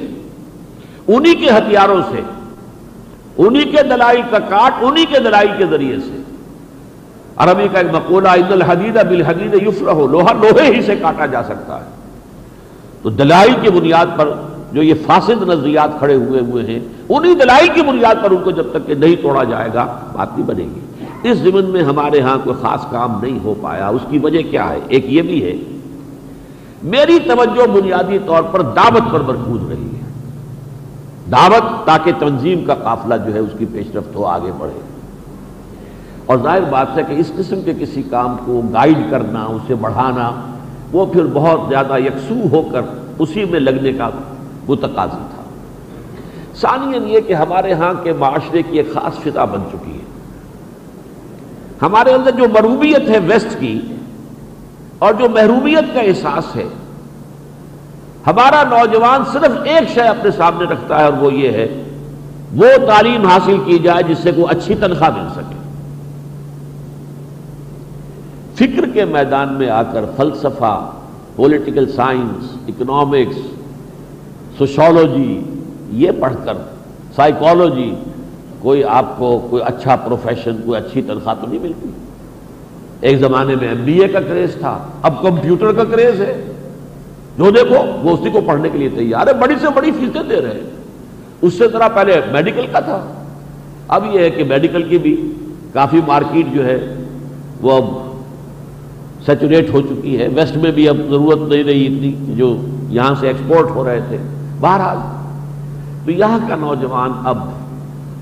انہی کے ہتھیاروں سے۔ انہی کے دلائی کا کاٹ انہی کے دلائی کے ذریعے سے۔ عربی کا ایک مقولہ عید الحدید بالحدید یفر ہو لوہا لوہے ہی سے کاٹا جا سکتا ہے۔ تو دلائی کی بنیاد پر جو یہ فاسد نظریات کھڑے ہوئے ہوئے ہیں، انہی دلائی کی بنیاد پر ان کو جب تک کہ نہیں توڑا جائے گا، بات نہیں بنے گی۔ اس زمن میں ہمارے ہاں کوئی خاص کام نہیں ہو پایا۔ اس کی وجہ کیا ہے؟ ایک یہ بھی ہے، میری توجہ بنیادی طور پر دعوت پر مرکوز رہی ہے۔ دعوت تاکہ تنظیم کا قافلہ جو ہے اس کی پیش رفت ہو، آگے بڑھے۔ اور ظاہر بات ہے کہ اس قسم کے کسی کام کو گائیڈ کرنا، اسے بڑھانا، وہ پھر بہت زیادہ یکسو ہو کر اسی میں لگنے کا وہ تقاضی تھا۔ ثانین یہ کہ ہمارے ہاں کے معاشرے کی ایک خاص فضا بن چکی ہے۔ ہمارے اندر جو مروبیت ہے ویسٹ کی اور جو محرومیت کا احساس ہے، ہمارا نوجوان صرف ایک شے اپنے سامنے رکھتا ہے اور وہ یہ ہے، وہ تعلیم حاصل کی جائے جس سے کوئی اچھی تنخواہ مل سکے۔ فکر کے میدان میں آ کر فلسفہ پولیٹیکل سائنس اکنامکس سوشولوجی یہ پڑھ کر سائیکالوجی کوئی آپ کو کوئی اچھا پروفیشن، کوئی اچھی تنخواہ تو نہیں ملتی۔ ایک زمانے میں ایم بی اے کا کریز تھا، اب کمپیوٹر کا کریز ہے۔ جو دیکھو، وہ اسی کو پڑھنے کے لیے تیار ہے، بڑی سے بڑی فیسیں دے رہے ہیں۔ اس سے ذرا پہلے میڈیکل کا تھا۔ اب یہ ہے کہ میڈیکل کی بھی کافی مارکیٹ جو ہے، وہ اب سیچوریٹ ہو چکی ہے۔ ویسٹ میں بھی اب ضرورت نہیں رہی اتنی، جو یہاں سے ایکسپورٹ ہو رہے تھے۔ بہرحال، تو یہاں کا نوجوان اب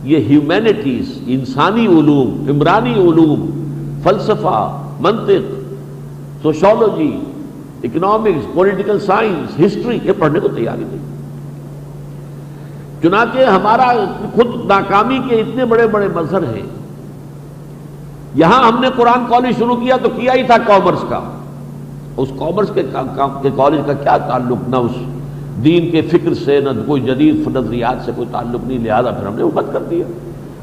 یہ ہیومینٹیز انسانی علوم، عمرانی علوم، فلسفہ، منطق sociology economics political science history یہ پڑھنے کو تیاری نہیں۔ چنانچہ ہمارا خود ناکامی کے اتنے بڑے بڑے مظہر ہیں۔ یہاں ہم نے قرآن کالج شروع کیا تو کیا ہی تھا کامرس کا۔ اس کامرس کے کالج کا کیا تعلق؟ نہ اس دین کے فکر سے نہ کوئی جدید نظریات سے کوئی تعلق نہیں، لہٰذا پھر ہم نے وہ بند کر دیا۔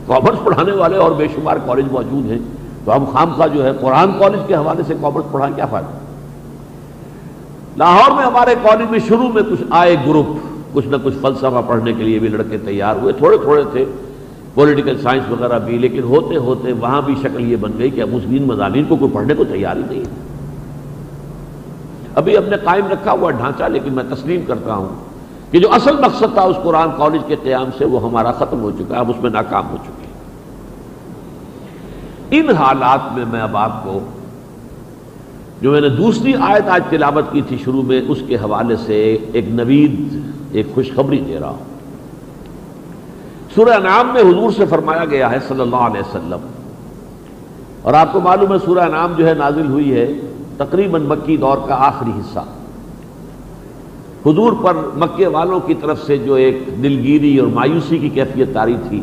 کامرس پڑھانے والے اور بے شمار کالج موجود ہیں، تو ہم خام خواہ جو ہے قرآن کالج کے حوالے سے کامرس پڑھائیں کیا فائدہ؟ لاہور میں ہمارے کالج میں شروع میں کچھ آئے گروپ، کچھ نہ کچھ فلسفہ پڑھنے کے لیے بھی لڑکے تیار ہوئے، تھوڑے تھوڑے تھے پولیٹیکل سائنس وغیرہ بھی، لیکن ہوتے ہوتے وہاں بھی شکل یہ بن گئی کہ اب اس دین مضامین کو کوئی پڑھنے کو تیار ہی نہیں ہے۔ ابھی ہم نے قائم رکھا ہوا ڈھانچہ، لیکن میں تسلیم کرتا ہوں کہ جو اصل مقصد تھا اس قرآن کالج کے قیام سے، وہ ہمارا ختم ہو چکا ہے، اب اس میں ناکام ہو چکے ان حالات میں میں اب آپ کو جو میں نے دوسری آیت آج تلاوت کی تھی شروع میں، اس کے حوالے سے ایک نوید، ایک خوشخبری دے رہا ہوں۔ سورہ نام میں حضور سے فرمایا گیا ہے صلی اللہ علیہ وسلم۔ اور آپ کو معلوم ہے سورہ نام جو ہے نازل ہوئی ہے تقریباً مکی دور کا آخری حصہ۔ حضور پر مکے والوں کی طرف سے جو ایک دلگیری اور مایوسی کی کیفیت تاری تھی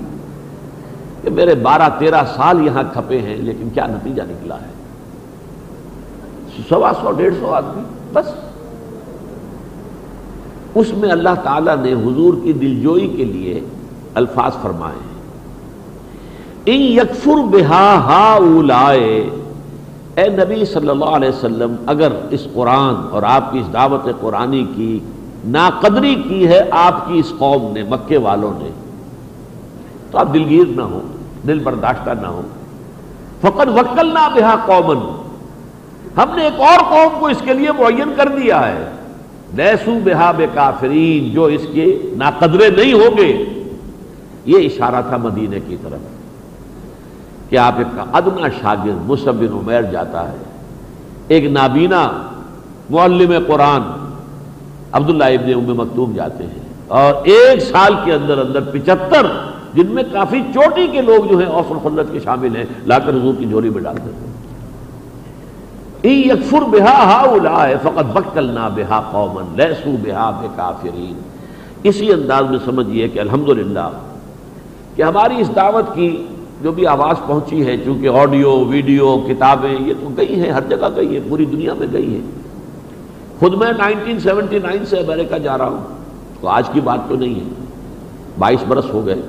کہ میرے بارہ تیرہ سال یہاں کھپے ہیں، لیکن کیا نتیجہ نکلا ہے؟ سوا سو، ڈیڑھ سو آدمی، بس۔ اس میں اللہ تعالیٰ نے حضور کی دلجوئی کے لیے الفاظ فرمائے ان یکفر بہا ہا اولائے اے نبی صلی اللہ علیہ وسلم، اگر اس قرآن اور آپ کی اس دعوت قرآنی کی ناقدری کی ہے، آپ کی اس قوم نے، مکے والوں نے، تو آپ دلگیر نہ ہو دل برداشتہ نہ ہو فقط وکل نہ بہا قومن ہم نے ایک اور قوم کو اس کے لیے معین کر دیا ہے۔ نیسو بہا بے کافرین جو اس کے ناقدرے نہیں ہوں گے۔ یہ اشارہ تھا مدینے کی طرف۔ کہ آپ ایک ادنا شاگرد مصب بن عمیر جاتا ہے۔ ایک نابینا معلم قرآن عبداللہ ابن ام مکتوب جاتے ہیں۔ اور ایک سال کے اندر اندر پچہتر جن میں کافی چوٹی کے لوگ جو ہیں اوفر خلت کے شامل ہیں، لا کر حضور کی جھولی میں ڈالتے ہیں۔ یکفر بہا ہا فقط بکل نہ بہا قومن لہسو بہا بے کافرین اسی انداز میں سمجھیے کہ الحمدللہ کہ ہماری اس دعوت کی جو بھی آواز پہنچی ہے، چونکہ آڈیو، ویڈیو، کتابیں، یہ تو گئی ہیں، ہر جگہ گئی ہے پوری دنیا میں گئی ہے خود میں نائنٹین سیونٹی نائن سے امریکہ جا رہا ہوں، تو آج کی بات تو نہیں ہے۔ بائیس برس ہو گئے۔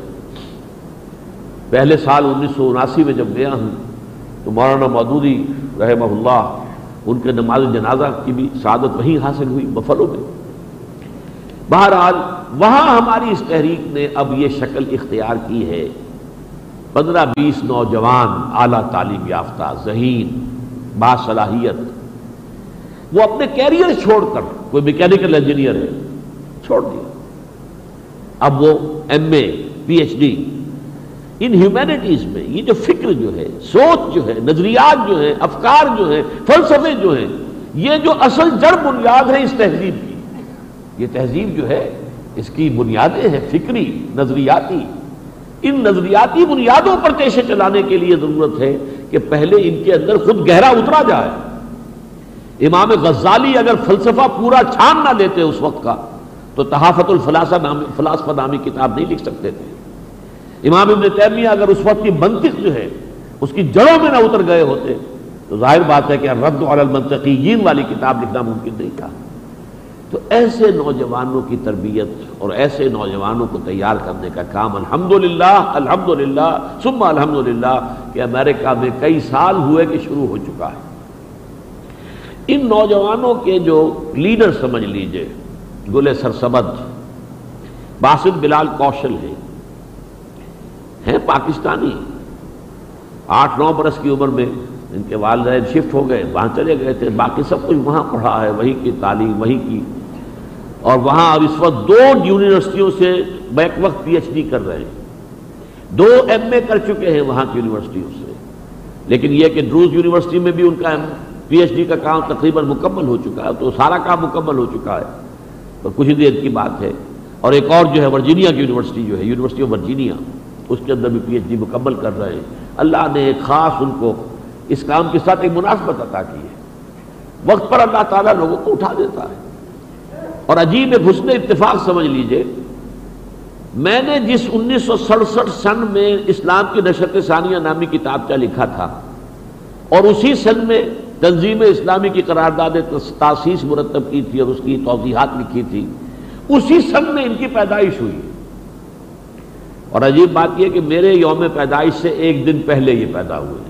پہلے سال انیس سو اناسی میں جب گیا ہوں، تو مولانا مودودی رحمہ اللہ، ان کے نماز جنازہ کی بھی سعادت وہیں حاصل ہوئی، بفلو میں۔ بہرحال، وہاں ہماری اس تحریک نے اب یہ شکل اختیار کی ہے۔ پندرہ بیس نوجوان اعلیٰ تعلیم یافتہ ذہین، باصلاحیت، وہ اپنے کیریئر چھوڑ کر، کوئی میکینیکل انجینئر ہے، چھوڑ دیا۔ اب وہ M A P H D in humanities میں، یہ جو فکر جو ہے، سوچ جو ہے، نظریات جو ہیں، افکار جو ہیں، فلسفے جو ہیں، یہ جو اصل جڑ بنیاد ہے اس تہذیب کی، یہ تہذیب جو ہے، اس کی بنیادیں ہیں فکری، نظریاتی۔ ان نظریاتی بنیادوں پر کیسے چلانے کے لیے ضرورت ہے کہ پہلے ان کے اندر خود گہرا اترا جائے۔ امام غزالی اگر فلسفہ پورا چھان نہ لیتے اس وقت کا، تو تحافت الفلاسفہ نامی کتاب نہیں لکھ سکتے تھے۔ امام ابن تیمیہ اگر اس وقت کی منطق جو ہے، اس کی جڑوں میں نہ اتر گئے ہوتے، تو ظاہر بات ہے کہ رد علی المنطقیین والی کتاب لکھنا ممکن نہیں تھا۔ تو ایسے نوجوانوں کی تربیت اور ایسے نوجوانوں کو تیار کرنے کا کام الحمدللہ الحمدللہ، ثم الحمدللہ کہ امریکہ میں کئی سال ہوئے کہ شروع ہو چکا ہے۔ ان نوجوانوں کے جو لیڈر سمجھ لیجیے گل سرسبد باسد بلال کوشل ہے ہیں پاکستانی، آٹھ نو برس کی عمر میں ان کے والدین شفٹ ہو گئے، وہاں چلے گئے تھے، باقی سب کچھ وہاں پڑھا ہے، وہی کی تعلیم، وہی کی اور وہاں اب اس وقت دو یونیورسٹیوں سے بیک وقت پی ایچ ڈی کر رہے ہیں۔ دو ایم اے کر چکے ہیں وہاں کی یونیورسٹیوں سے۔ لیکن یہ کہ ڈروز یونیورسٹی میں بھی ان کا پی ایچ ڈی کا کام تقریباً مکمل ہو چکا ہے، تو سارا کام مکمل ہو چکا ہے۔ تو کچھ ہی دیر کی بات ہے۔ اور ایک اور جو ہے، ورجینیا کی یونیورسٹی جو ہے، یونیورسٹی آف ورجینیا، اس کے اندر بھی پی ایچ ڈی مکمل کر رہے ہیں۔ اللہ نے ایک خاص ان کو اس کام کے ساتھ ایک مناسبت عطا کی ہے۔ وقت پر اللہ تعالیٰ لوگوں کو اٹھا دیتا ہے۔ اور عجیب ایک حسن اتفاق سمجھ لیجیے، میں نے جس انیس سو سڑسٹھ سن میں اسلام کی نشت ثانیہ نامی کتاب کا لکھا تھا، اور اسی سن میں تنظیم اسلامی کی قرارداد تاسیس مرتب کی تھی اور اس کی توضیحات لکھی تھی، اسی سن میں ان کی پیدائش ہوئی۔ اور عجیب بات یہ کہ میرے یوم پیدائش سے ایک دن پہلے یہ پیدا ہوئے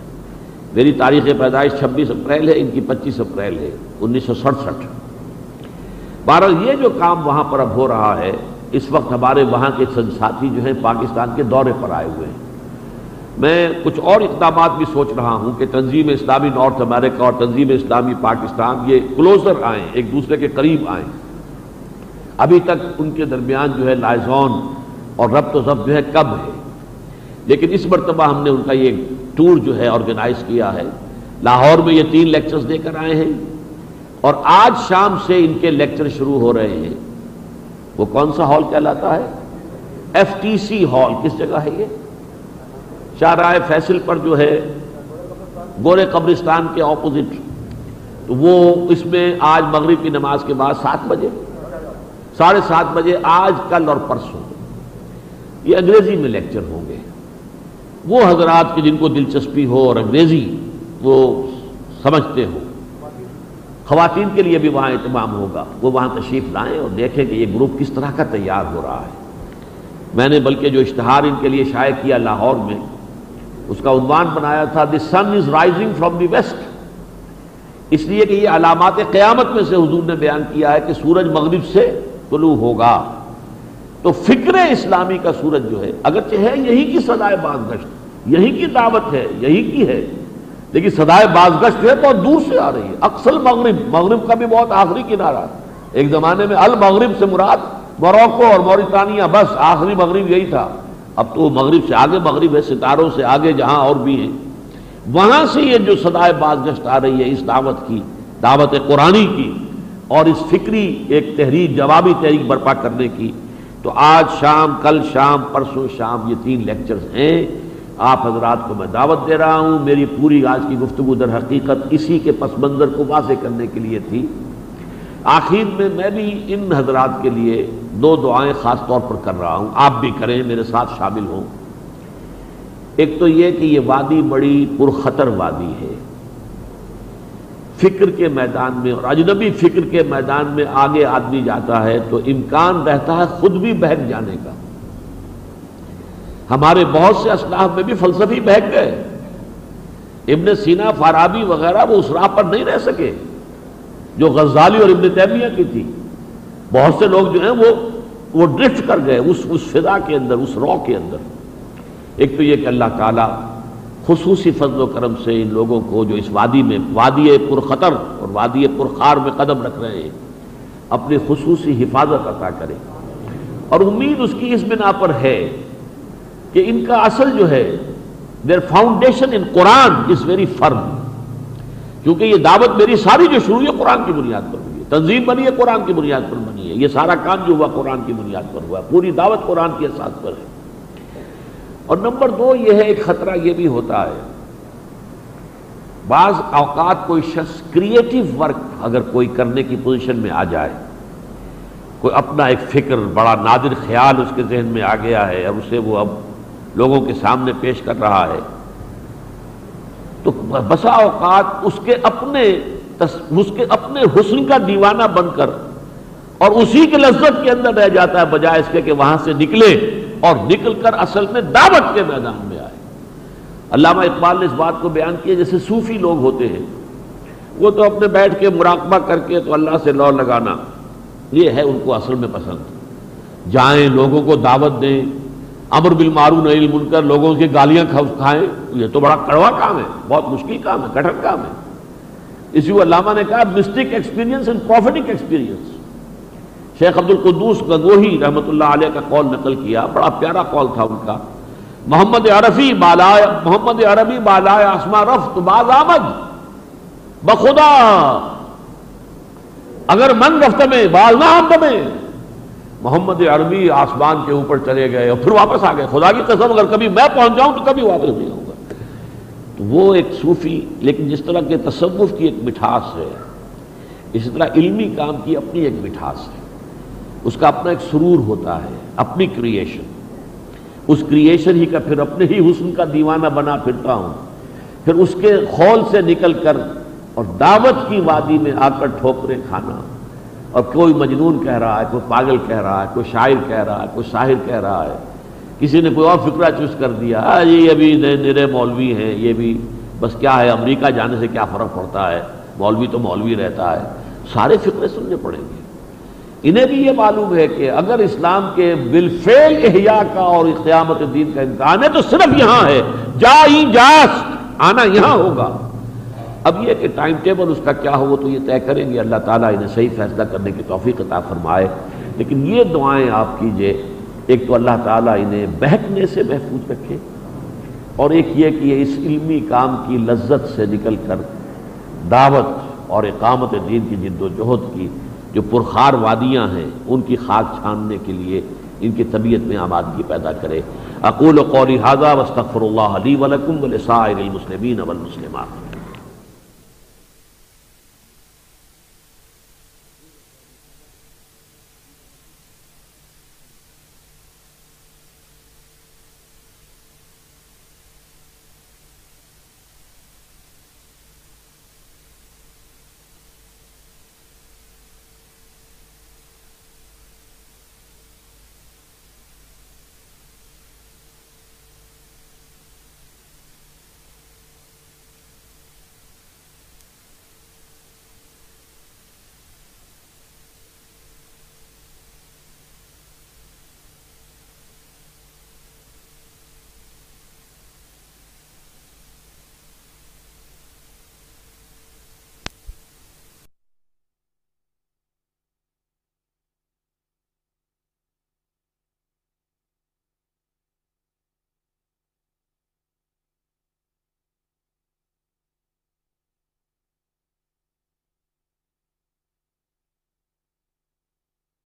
میری تاریخ پیدائش چھبیس اپریل ہے، ان کی پچیس اپریل ہے، انیس سو سڑسٹھ۔ بہرحال یہ جو کام وہاں پر اب ہو رہا ہے، اس وقت ہمارے وہاں کے ساتھی جو ہیں پاکستان کے دورے پر آئے ہوئے ہیں۔ میں کچھ اور اقدامات بھی سوچ رہا ہوں کہ تنظیم اسلامی نارتھ امریکہ اور تنظیم اسلامی پاکستان یہ کلوزر آئیں، ایک دوسرے کے قریب آئیں۔ ابھی تک ان کے درمیان جو ہے لائزون اور ربط و ضبط جو ہے کم ہے۔ لیکن اس مرتبہ ہم نے ان کا یہ ٹور جو ہے آرگنائز کیا ہے۔ لاہور میں یہ تین لیکچرز دے کر آئے ہیں۔ اور آج شام سے ان کے لیکچر شروع ہو رہے ہیں۔ وہ کون سا ہال کہلاتا ہے؟ ایف ٹی سی ہال، کس جگہ ہے یہ؟ شاہراہ فیصل پر جو ہے، گورے قبرستان کے اپوزٹ تو وہ اس میں آج مغرب کی نماز کے بعد سات بجے، ساڑھے سات بجے آج، کل اور پرسوں یہ انگریزی میں لیکچر ہوں گے۔ وہ حضرات کے جن کو دلچسپی ہو اور انگریزی وہ سمجھتے ہو خواتین کے لیے بھی وہاں اہتمام ہوگا۔ وہ وہاں تشریف لائیں اور دیکھیں کہ یہ گروپ کس طرح کا تیار ہو رہا ہے۔ میں نے بلکہ جو اشتہار ان کے لیے شائع کیا لاہور میں، اس کا عنوان بنایا تھا the sun is rising from the west اس لیے کہ یہ علامات قیامت میں سے حضور نے بیان کیا ہے کہ سورج مغرب سے طلوع ہوگا۔ تو فکر اسلامی کا سورج جو ہے، اگرچہ ہے، یہی کی سدائے بازگشت، یہی کی دعوت ہے، یہی کی ہے۔ لیکن سدائے باز گشت ہے بہت دور سے آ رہی ہے۔ اکثر مغرب مغرب کا بھی بہت آخری کنارہ۔ ایک زمانے میں المغرب سے مراد موروکو اور موریتانیہ، بس آخری مغرب یہی تھا۔ اب تو مغرب سے آگے مغرب ہے، ستاروں سے آگے جہاں اور بھی ہیں۔ وہاں سے یہ جو سدائے باز گشت آ رہی ہے، اس دعوت کی، دعوت قرآنی کی اور اس فکری ایک تحریر، جوابی تحریک برپا کرنے کی۔ تو آج شام، کل شام، پرسوں شام یہ تین لیکچرز ہیں۔ آپ حضرات کو میں دعوت دے رہا ہوں، میری پوری آج کی گفتگو در حقیقت اسی کے پس منظر کو واضح کرنے کے لیے تھی۔ آخر میں میں بھی ان حضرات کے لیے دو دعائیں خاص طور پر کر رہا ہوں۔ آپ بھی کریں، میرے ساتھ شامل ہوں۔ ایک تو یہ کہ یہ وادی بڑی پرخطر وادی ہے۔ فکر کے میدان میں اور اجنبی فکر کے میدان میں آگے آدمی جاتا ہے تو امکان رہتا ہے خود بھی بہک جانے کا۔ ہمارے بہت سے اسلاف میں بھی فلسفی بہک گئے۔ ابن سینا، فارابی وغیرہ وہ اس راہ پر نہیں رہ سکے۔ جو غزالی اور ابن تیمیہ کی تھی۔ بہت سے لوگ جو ہیں وہ وہ ڈرفٹ کر گئے اس اس فضا کے اندر، اس رو کے اندر۔ ایک تو یہ کہ اللہ تعالیٰ خصوصی فضل و کرم سے ان لوگوں کو جو اس وادی میں، وادی پرخطر اور وادی پرخار میں قدم رکھ رہے ہیں، اپنی خصوصی حفاظت عطا کرے اور امید اس کی اس بنا پر ہے کہ ان کا اصل جو ہے دیر foundation in Quran is very firm کیونکہ یہ دعوت میری ساری جو شروع ہے قرآن کی بنیاد پر ہوئی ہے. تنظیم بنی ہے قرآن کی بنیاد پر بنی ہے. یہ سارا کام جو ہوا قرآن کی بنیاد پر ہوا. پوری دعوت قرآن کے احساس پر ہے. اور نمبر دو یہ ہے، ایک خطرہ یہ بھی ہوتا ہے، بعض اوقات کوئی شخص کریٹو ورک اگر کوئی کرنے کی پوزیشن میں آ جائے، کوئی اپنا ایک فکر، بڑا نادر خیال اس کے ذہن میں آ گیا ہے اور اسے وہ اب لوگوں کے سامنے پیش کر رہا ہے۔ تو بسا اوقات اس کے اپنے اس کے اپنے حسن کا دیوانہ بن کر اور اسی کے لذت کے اندر رہ جاتا ہے، بجائے اس کے کہ وہاں سے نکلے اور نکل کر اصل میں دعوت کے میدان میں آئے۔ علامہ اقبال نے اس بات کو بیان کیا، جیسے صوفی لوگ ہوتے ہیں۔ وہ تو اپنے بیٹھ کے مراقبہ کر کے تو اللہ سے لو لگانا، یہ ہے ان کو اصل میں پسند۔ جائیں لوگوں کو دعوت دیں۔ امر بالمعروف نہیں منکر لوگوں کی گالیاں کھائیں، یہ تو بڑا کڑوا کام ہے، بہت مشکل کام ہے، کٹھن کام ہے۔ اسی کو علامہ نے کہا mystic experience and prophetic experience Sheikh Abdul Quddus Gangohi رحمۃ اللہ علیہ کا قول نقل کیا، بڑا پیارا قول تھا ان کا۔ محمد عرفی بالا محمد عربی بالا آسما رفت باز آمد۔ بخدا! اگر من رفت میں، باز نہ آمد میں۔ محمد عربی آسمان کے اوپر چلے گئے اور پھر واپس آ گئے۔ خدا کی قسم، اگر کبھی میں پہنچ جاؤں تو کبھی واپس نہیں آؤں گا۔ تو وہ ایک صوفی، لیکن جس طرح کے تصوف کی ایک مٹھاس ہے، اسی طرح علمی کام کی اپنی ایک مٹھاس ہے۔ اس کا اپنا ایک سرور ہوتا ہے، اپنی کریشن اس کریشن ہی کا پھر اپنے ہی حسن کا دیوانہ بنا پھرتا ہوں۔ پھر اس کے خول سے نکل کر اور دعوت کی وادی میں آ کر ٹھوکرے کھانا۔ اور کوئی مجنون کہہ رہا ہے، کوئی پاگل کہہ رہا ہے، کوئی شاعر کہہ رہا ہے، کوئی شاعر کہہ رہا ہے۔ کسی نے کوئی اور فکرہ چوز کر دیا یہ ابھی نئے مولوی ہیں، یہ بھی۔ بس کیا ہے، امریکہ جانے سے کیا فرق پڑتا ہے؟ مولوی تو مولوی رہتا ہے۔ سارے فکرے سننے پڑیں گے۔ انہیں بھی یہ معلوم ہے کہ اگر اسلام کے بالفعل احیاء کا اور قیامت دین کا امکان ہے تو صرف یہاں ہے۔ جا ہی جاس، آنا یہاں ہوگا۔ اب یہ کہ ٹائم ٹیبل اس کا کیا ہو، وہ تو یہ طے کریں گے، اللہ تعالیٰ انہیں صحیح فیصلہ کرنے کی توفیق عطا فرمائے۔ لیکن یہ دعائیں آپ کیجیے، ایک تو اللہ تعالیٰ انہیں بہکنے سے محفوظ رکھے اور ایک یہ کہ یہ اس علمی کام کی لذت سے نکل کر دعوت اور اقامت دین کی جد و جہد کی جو پرخار وادیاں ہیں، ان کی خاک چھاننے کے لیے ان کی طبیعت میں آبادگی پیدا کرے۔ اقول و حاضہ وسطر اللہ علی ولکم ولسائر المسلمین والمسلمات۔